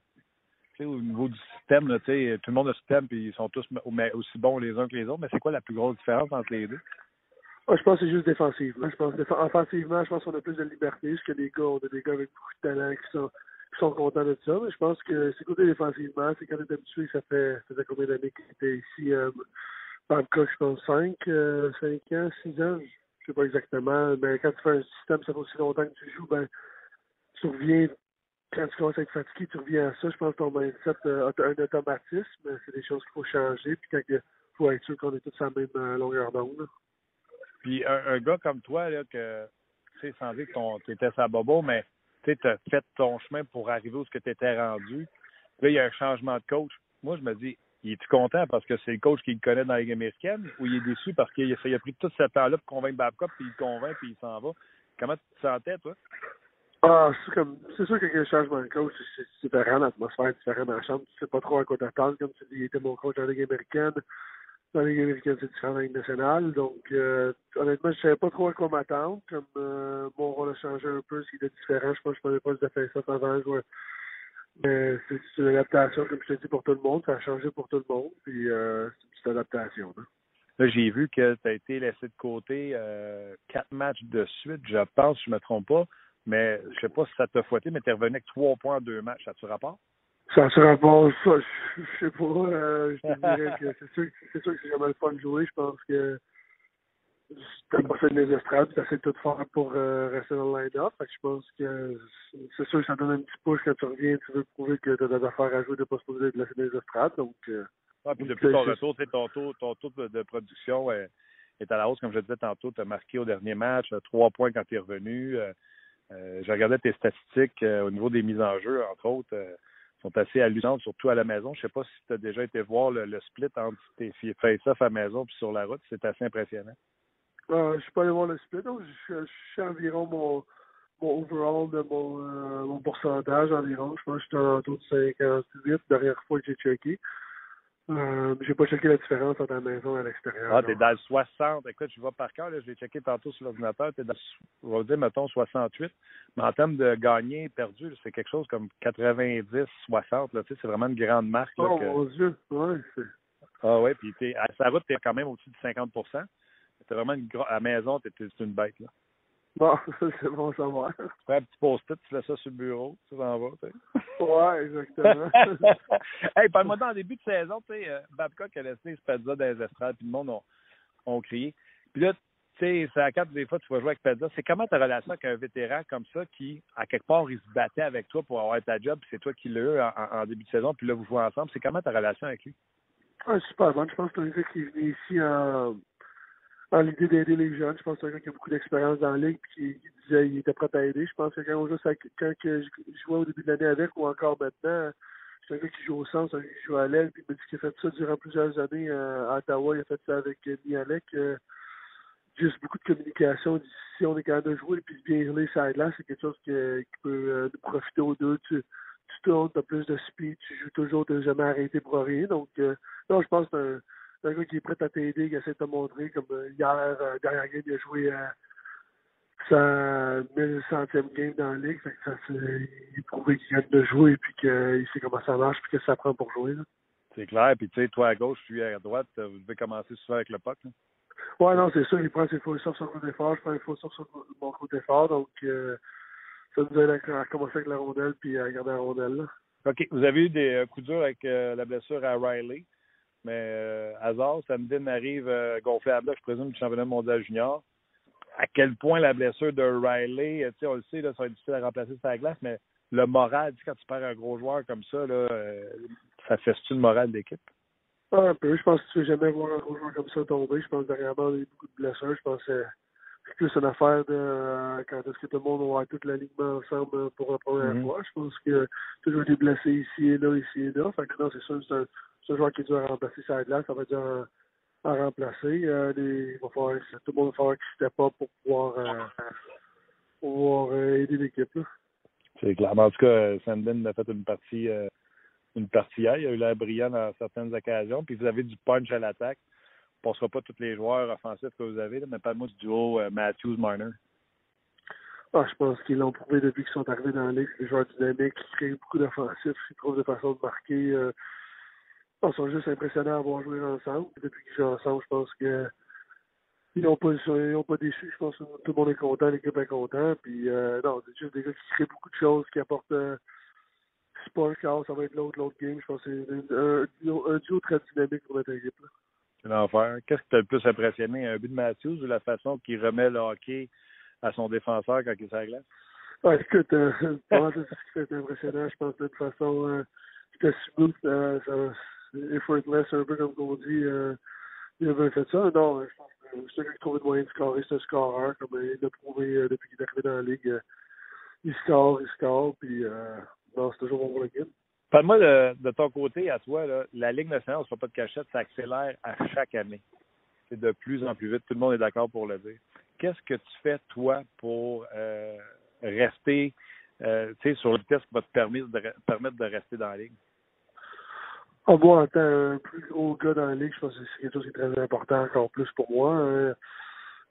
au niveau du système? Là, tout le monde a un système et ils sont tous aussi bons les uns que les autres, mais c'est quoi la plus grosse différence entre les deux? je pense que c'est juste défensivement. Je pense offensivement, je pense qu'on a plus de liberté, parce que les gars, on a des gars avec beaucoup de talent qui sont, qui sont contents de ça. Mais je pense que c'est côté défensivement, c'est quand on est habitué, ça fait ça combien d'années qu'il était ici? Euh, le cas, je pense 5, euh, 5 ans, 6 ans, sais pas exactement. Mais quand tu fais un système, ça fait aussi longtemps que tu joues, ben tu reviens quand tu commences à être fatigué, tu reviens à ça. Je pense que ton mindset euh, un automatisme. C'est des choses qu'il faut changer. Puis quand il faut être sûr qu'on est tous à la même euh, longueur d'onde. Puis un, gars comme toi, là, que tu sais, sans dire que tu étais sa bobo, mais tu as fait ton chemin pour arriver où tu étais rendu. Là, il y a un changement de coach. Moi, je me dis, il est-tu content parce que c'est le coach qui le connaît dans la Ligue américaine ou il est déçu parce qu'il a, pris tout ce temps-là pour convaincre Babcock, puis il convainc, puis il s'en va? Comment tu te sentais, toi? Ah, c'est sûr qu'avec le changement de coach, c'est différent, l'atmosphère est différente dans la chambre. Tu sais pas trop à quoi t'attendre. Comme tu dis, il était mon coach la Ligue américaine. Dans la Ligue américaine, c'est différent de la Ligue nationale. Donc, euh, honnêtement, je savais pas trop à quoi m'attendre. Comme euh, mon rôle a changé un peu, ce qui était différent. Je pense que je prenais pas de ça avant. Je mais c'est une adaptation, comme je te dis, pour tout le monde. Ça a changé pour tout le monde. Puis euh, c'est une petite adaptation. Là. Là, j'ai vu que tu as été laissé de côté euh, quatre matchs de suite, je pense, je me trompe pas. Mais je sais pas si ça t'a fouetté, mais tu es revenu avec trois points en deux matchs. As-tu rapport? Ça se rapport, ça, je, sais pas. Euh, je te dirais que c'est sûr, c'est sûr que c'est jamais le fun de jouer. Je pense que t'as pas fait les estrades, tu essaies de tout faire pour euh, rester dans le line-up. je pense que c'est sûr que ça donne un petit push quand tu reviens, tu veux prouver que tu as des affaires à jouer, de pas se poser de laisser les estrades. Donc, euh, puis depuis ton retour, ton taux, ton taux de production est, est à la hausse, comme je disais tantôt, tu as marqué au dernier match, trois points quand tu es revenu. Euh, je regardais tes statistiques euh, au niveau des mises en jeu, entre autres, euh, sont assez hallucinantes, surtout à la maison. Je ne sais pas si tu as déjà été voir le, split entre tes face-off à la maison puis sur la route. C'est assez impressionnant. Je ne suis pas allé voir le split. Donc je, suis environ mon, mon overall de mon, mon pourcentage environ. Je pense que j'étais en taux de 58 dernière fois que j'ai checké. Euh, j'ai pas checké la différence entre la maison et l'extérieur. Ah, t'es dans le 60. Écoute, je vois par cœur, là, je l'ai checké tantôt sur l'ordinateur, t'es dans, on va dire, mettons, 68. Mais en termes de gagné, perdu, c'est quelque chose comme 90, 60, là, c'est vraiment une grande marque. oh, que... mon Dieu, ouais, c'est... Ah ouais, puis t'es, à sa route, t'es quand même au-dessus de 50 T'es vraiment une à la maison, t'es, une bête, là. Bon, [laughs] c'est bon à savoir. Tu fais un petit post-it, tu fais ça sur le bureau, tu t'en vas, tu sais. Ouais, exactement. [laughs] hey, parle-moi dans le début de saison, tu sais, euh, Babcock a laissé Spezza dans les estrades, puis le monde ont, crié. Puis là, tu sais, c'est à quatre des fois, tu vas jouer avec Spezza. C'est comment ta relation avec un vétéran comme ça qui, à quelque part, il se battait avec toi pour avoir ta job, puis c'est toi qui l'as eu en, début de saison, puis là, vous jouez ensemble. C'est comment ta relation avec lui? Ouais, super bonne. Je pense que c'est un gars qui est venu ici en dans l'idée d'aider les jeunes. Je pense que c'est un gars qui a beaucoup d'expérience dans la ligue et qui, disait qu'il était prêt à aider. Je pense que quand, joue, je jouais au début de l'année avec ou encore maintenant, c'est un gars qui joue au centre, c'est un gars qui joue à l'aile, puis il m'a dit qu'il a fait ça durant plusieurs années euh, à Ottawa. Il a fait ça avec euh, Mialek. Euh, juste beaucoup de communication. Si on est capable de jouer et puis bien jouer ça là, c'est quelque chose qui, peut euh, nous profiter aux deux. Tu, tu tournes, tu as plus de speed, tu joues toujours, tu n'as jamais arrêté pour rien. Donc, euh, non, je pense que c'est un, un, gars qui est prêt à t'aider, qui essaie de te montrer. Comme euh, hier, euh, derrière game, il a joué euh, sa 1100e game dans la ligue. Fait que ça, il prouvait qu'il vient de jouer et puis qu'il sait comment ça marche puis que ça prend pour jouer. C'est clair. Puis, tu sais, toi à gauche, tu es à droite. Vous devez commencer souvent avec le puck. Là. Ouais, non, c'est ça. Il prend ses faux sur son côté fort, je prends les faux sur mon côté fort. Donc, euh, ça nous aide à, à, commencer avec la rondelle puis à garder la rondelle. Là. OK. Vous avez eu des coups durs avec euh, la blessure à Riley. Mais euh, hasard, Samdin arrive euh, gonflé à bloc, je présume, du championnat mondial junior. À quel point la blessure de Riley, sais, on le sait, là, ça va être difficile à remplacer sa glace, mais le moral, quand tu perds un gros joueur comme ça, là, euh, ça fesse-tu le moral de l'équipe? Un peu. Je pense que tu ne veux jamais voir un gros joueur comme ça tomber. Je pense que derrière il y a beaucoup de blessures. Je pense que c'est plus une affaire de euh, quand est-ce que tout le monde va avoir toute l'alignement ensemble pour la première mm -hmm. fois. Je pense que toujours des blessés ici et là, ici et là. Fait que non, c'est sûr, c'est un, un, joueur qui est dur à remplacer sa glace. Ça va être dur à, à remplacer. Euh, les, il va falloir, tout le monde va falloir qu'il ne pas pour pouvoir, euh, pouvoir euh, aider l'équipe. C'est clair. En tout cas, Sandin a fait une partie une partie hier. Il a eu l'air brillant dans certaines occasions. Puis vous avez du punch à l'attaque. On ne passera pas tous les joueurs offensifs que vous avez, là, mais pas moi du duo Matthews-Marner. Ah, je pense qu'ils l'ont prouvé depuis qu'ils sont arrivés dans la ligue. C'est des joueurs dynamiques qui créent beaucoup d'offensifs, qui trouvent des façons de marquer. Euh, ils sont juste impressionnants à avoir joué ensemble. Depuis qu'ils jouent ensemble, je pense que ils n'ont pas, ils ont pas déçu. Je pense que tout le monde est content, l'équipe est content. Puis euh, non, c'est juste des gars qui créent beaucoup de choses, qui apportent euh, c'est chaos, ça va être l'autre, l'autre game. Je pense que c'est un, un, duo, un duo très dynamique pour notre équipe. Là. C'est l'enfer. Qu'est-ce qui t'a le plus impressionné? Un but de Matthews ou la façon qu'il remet le hockey à son défenseur quand il s'aglace? Ouais, écoute, euh, [laughs] tout ce qui fait impressionnant. Je pense de toute façon, euh, c'était smooth, euh, ça, effortless, un peu comme on dit. Euh, il avait fait ça. Non, je pense que celui qui trouvait de moyen de scorer, c'est un scoreur, comme il l'a prouvé euh, depuis qu'il est arrivé dans la ligue. Euh, il score, il score, puis euh, non, c'est toujours bon pour l'équipe. Parle-moi de, ton côté, à toi, là, la Ligue nationale, se pas de cachette, ça accélère à chaque année. C'est de plus en plus vite. Tout le monde est d'accord pour le dire. Qu'est-ce que tu fais, toi, pour euh, rester euh, sur le test qui va te permettre de, permettre de rester dans la Ligue? Oh, moi, en tant un plus gros gars dans la Ligue, je pense que c'est quelque chose qui est très important encore plus pour moi. Euh,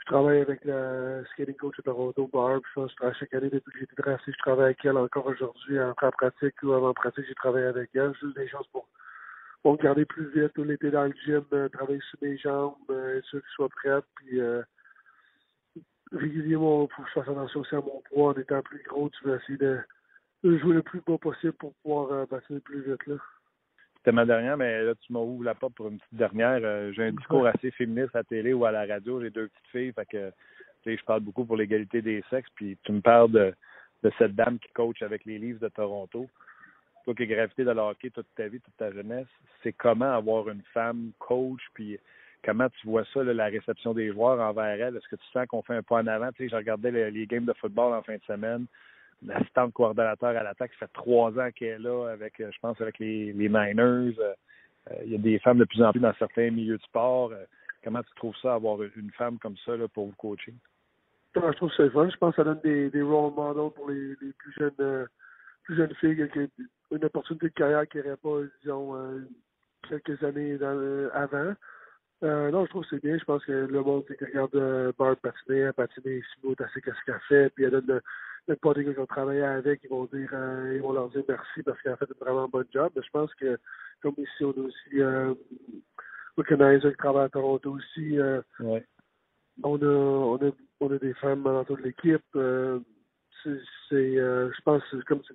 je travaille avec la skating coach de Toronto, Barb. Je pense que chaque année, depuis que j'ai été drafté, je travaille avec elle encore aujourd'hui, en pratique ou avant pratique, j'ai travaillé avec elle. Juste des choses pour, pour me garder plus vite tout l'été dans le gym, euh, travailler sur mes jambes, euh, être sûr que je sois prête. Puis euh, régulièrement, faut que je fasse attention aussi à mon poids. En étant plus gros, tu veux essayer de, jouer le plus bas possible pour pouvoir euh, patiner plus vite. là c'était ma dernière, mais là, tu m'ouvres la porte pour une petite dernière. Euh, j'ai un discours assez féministe à la télé ou à la radio. J'ai deux petites filles, fait que je parle beaucoup pour l'égalité des sexes. Puis tu me parles de, de cette dame qui coach avec les livres de Toronto. Toi qui as gravité dans le hockey toute ta vie, toute ta jeunesse, c'est comment avoir une femme coach, puis comment tu vois ça, là, la réception des joueurs envers elle? Est-ce que tu sens qu'on fait un pas en avant? Tu sais, je regardais les, les games de football en fin de semaine l'assistante coordonnateur à l'attaque, ça fait trois ans qu'elle est là avec, je pense, avec les, les Niners. Euh, il y a des femmes de plus en plus dans certains milieux de sport. Euh, comment tu trouves ça, avoir une femme comme ça là, pour vous coacher? Je trouve ça fun. Je pense que ça donne des, des role models pour les, les plus jeunes euh, plus jeunes filles qui une opportunité de carrière qui n'aurait pas, disons, euh, quelques années avant. Euh, non, je trouve que c'est bien. Je pense que le monde qui regarde euh, Barb patiner, patiner tu sais qu'est-ce qu'elle fait, puis elle donne le, le pas des gars qui ont travaillé avec, ils vont dire euh, ils vont leur dire merci parce qu'elle a fait un vraiment bon job. Mais je pense que comme ici, on a aussi euh, Recognizer qui travaille à Toronto aussi. Euh, ouais. on a on a on a des femmes dans toute l'équipe. Euh, c'est je pense comme c'est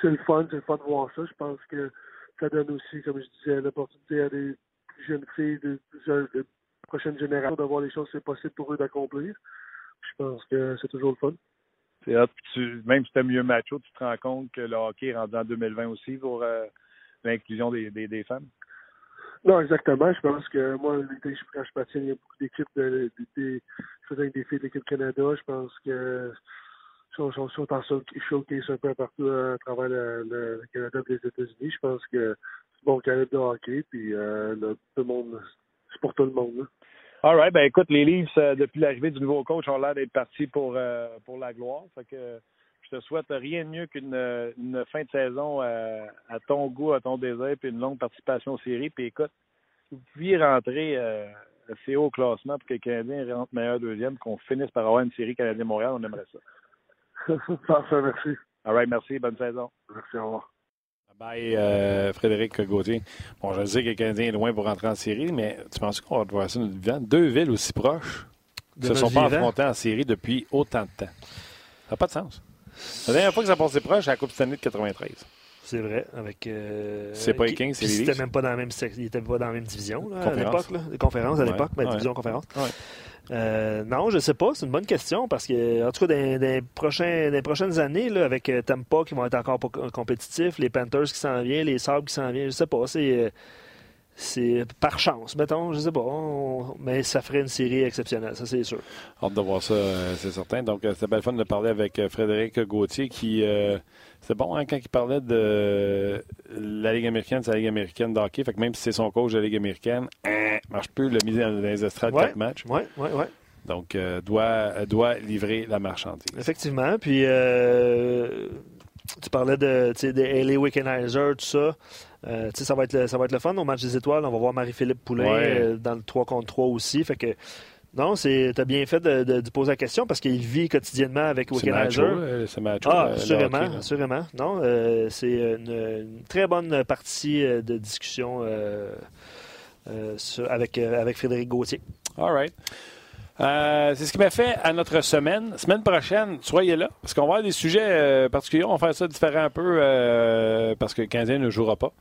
c'est le fun, c'est le fun de voir ça. Je pense que ça donne aussi, comme je disais, l'opportunité à des plus jeunes filles de plusieurs de prochaines générations de voir les choses c'est possible pour eux d'accomplir. Je pense que c'est toujours le fun. Même si tu mieux macho, tu te rends compte que le hockey est rendu en 2020 aussi pour euh, l'inclusion des, femmes? Non, exactement. Je pense que moi, quand je patine, il y a beaucoup d'équipes de, de, de, je faisais avec des filles de l'équipe Canada. Je pense que sont, sont, sont en showcase un peu partout à travers le, le Canada et les États-Unis. Je pense que c'est bon Canada de hockey, puis euh, tout le monde, c'est pour tout le monde. Là. All right, ben écoute, les Leafs, euh, depuis l'arrivée du nouveau coach, ont l'air d'être partis pour, euh, pour la gloire. Fait que je te souhaite rien de mieux qu'une une fin de saison à, à ton goût, à ton désir, puis une longue participation aux séries. Puis écoute, si vous pouviez rentrer euh, assez haut au classement pour que les Canadiens rentrent meilleur deuxième, qu'on finisse par avoir une série Canadien-Montréal, on aimerait ça. [laughs] Parfait, merci. All right, merci. Bonne saison. Merci, au revoir. Bye, euh, Frédéric Gauthier. Bon, je sais que le Canadien est loin pour rentrer en série, mais tu penses qu'on va voir ça notre vivant? Deux villes aussi proches ne se sont pas affrontées en série depuis autant de temps. Ça n'a pas de sens. La dernière fois que ça passait proche, c'est la Coupe Stanley de 93. C'est vrai, avec. Euh, c'est pas les Kings, c'est les Leafs. même pas dans la même, ils n'étaient pas dans la même division là, à l'époque. Les conférences à l'époque, mais division conférence. Euh, non, je sais pas. C'est une bonne question parce que, en tout cas, dans, les prochaines années, là, avec euh, Tampa qui vont être encore compétitifs, les Panthers qui s'en viennent, les Sabres qui s'en viennent, je sais pas. C'est, c'est par chance, mettons, je sais pas. On, mais ça ferait une série exceptionnelle, ça c'est sûr. Hâte de voir ça, c'est certain. Donc, c'était belle fun de parler avec Frédéric Gauthier qui. Euh, c'est bon hein, quand il parlait de la Ligue américaine, c'est la Ligue américaine d'hockey. Fait que même si c'est son coach de la Ligue américaine, hein, marche plus le mise dans les estrades ouais, quatre matchs. Oui, oui, oui. Donc, euh, doit, doit livrer la marchandise. Effectivement. Puis, euh, tu parlais de, de LA Wickenheiser, tout ça. Euh, ça, va être le, ça va être le fun au match des étoiles. On va voir Marie-Philippe Poulin ouais. euh, dans le 3 contre 3 aussi. Fait que non, c'est t'as bien fait de, de, de, poser la question parce qu'il vit quotidiennement avec Wickenheiser. C'est macho. Ah, euh, assurément, hockey, assurément. Non, euh, c'est une, une, très bonne partie euh, de discussion euh, sur, avec, avec Frédéric Gauthier. All right. Euh, c'est ce qui m'a fait à notre semaine. Semaine prochaine, soyez là, parce qu'on va avoir des sujets euh, particuliers. On va faire ça différent un peu, euh, parce que le Canadien ne jouera pas.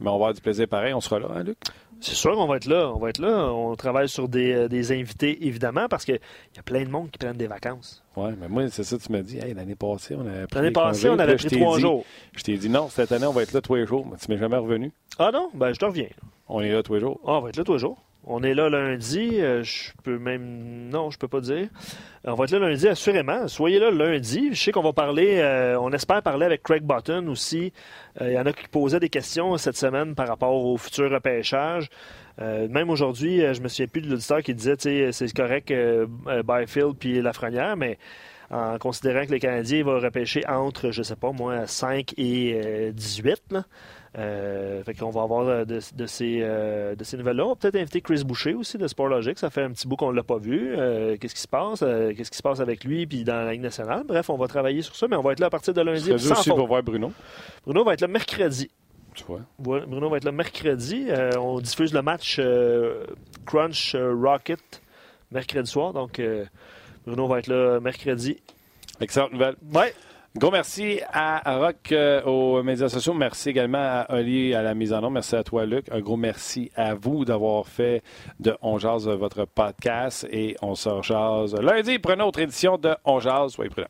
Mais on va avoir du plaisir pareil. On sera là, hein, Luc? C'est sûr qu'on va être là. On va être là. On travaille sur des, des invités, évidemment, parce qu'il y a plein de monde qui prennent des vacances. Oui, mais moi, c'est ça que tu m'as dit. Hey, l'année passée, on avait pris L'année passée, on avait pris trois jours. Je t'ai dit non, cette année, on va être là tous les jours. Mais tu m'es jamais revenu. Ah non? Ben, je te reviens. On est là tous les jours. Ah, on va être là tous les jours. On est là lundi. Euh, je peux même. Non, je peux pas dire. On va être là lundi, assurément. Soyez là lundi. Je sais qu'on va parler. Euh, on espère parler avec Craig Button aussi. Il euh, y en a qui posaient des questions cette semaine par rapport au futur repêchage. Même aujourd'hui, je me souviens plus de l'auditeur qui disait c'est correct Byfield puis Lafrenière, mais en considérant que les Canadiens vont repêcher entre, je sais pas moi, 5 et 18. Là. Euh, fait qu'on va avoir de, de ces, euh, de ces nouvelles-là. On va peut-être inviter Chris Boucher aussi de Sport Logic. Ça fait un petit bout qu'on ne l'a pas vu. Euh, qu'est-ce qui se passe? qu'est-ce qui se passe avec lui puis dans la Ligue nationale? Bref, on va travailler sur ça, mais on va être là à partir de lundi. Tu aussi pour voir Bruno? Bruno va être là mercredi. Tu vois. Bruno va être là mercredi. on diffuse le match Crunch Rocket mercredi soir. Donc, Bruno va être là mercredi. Excellente nouvelle. Ouais. Gros merci à Rock euh, aux médias sociaux. Merci également à Oli à la mise en ombre. Merci à toi, Luc. Un gros merci à vous d'avoir fait de On Jazz votre podcast et on se rejase lundi pour une autre édition de On Jazz. Soyez prudents.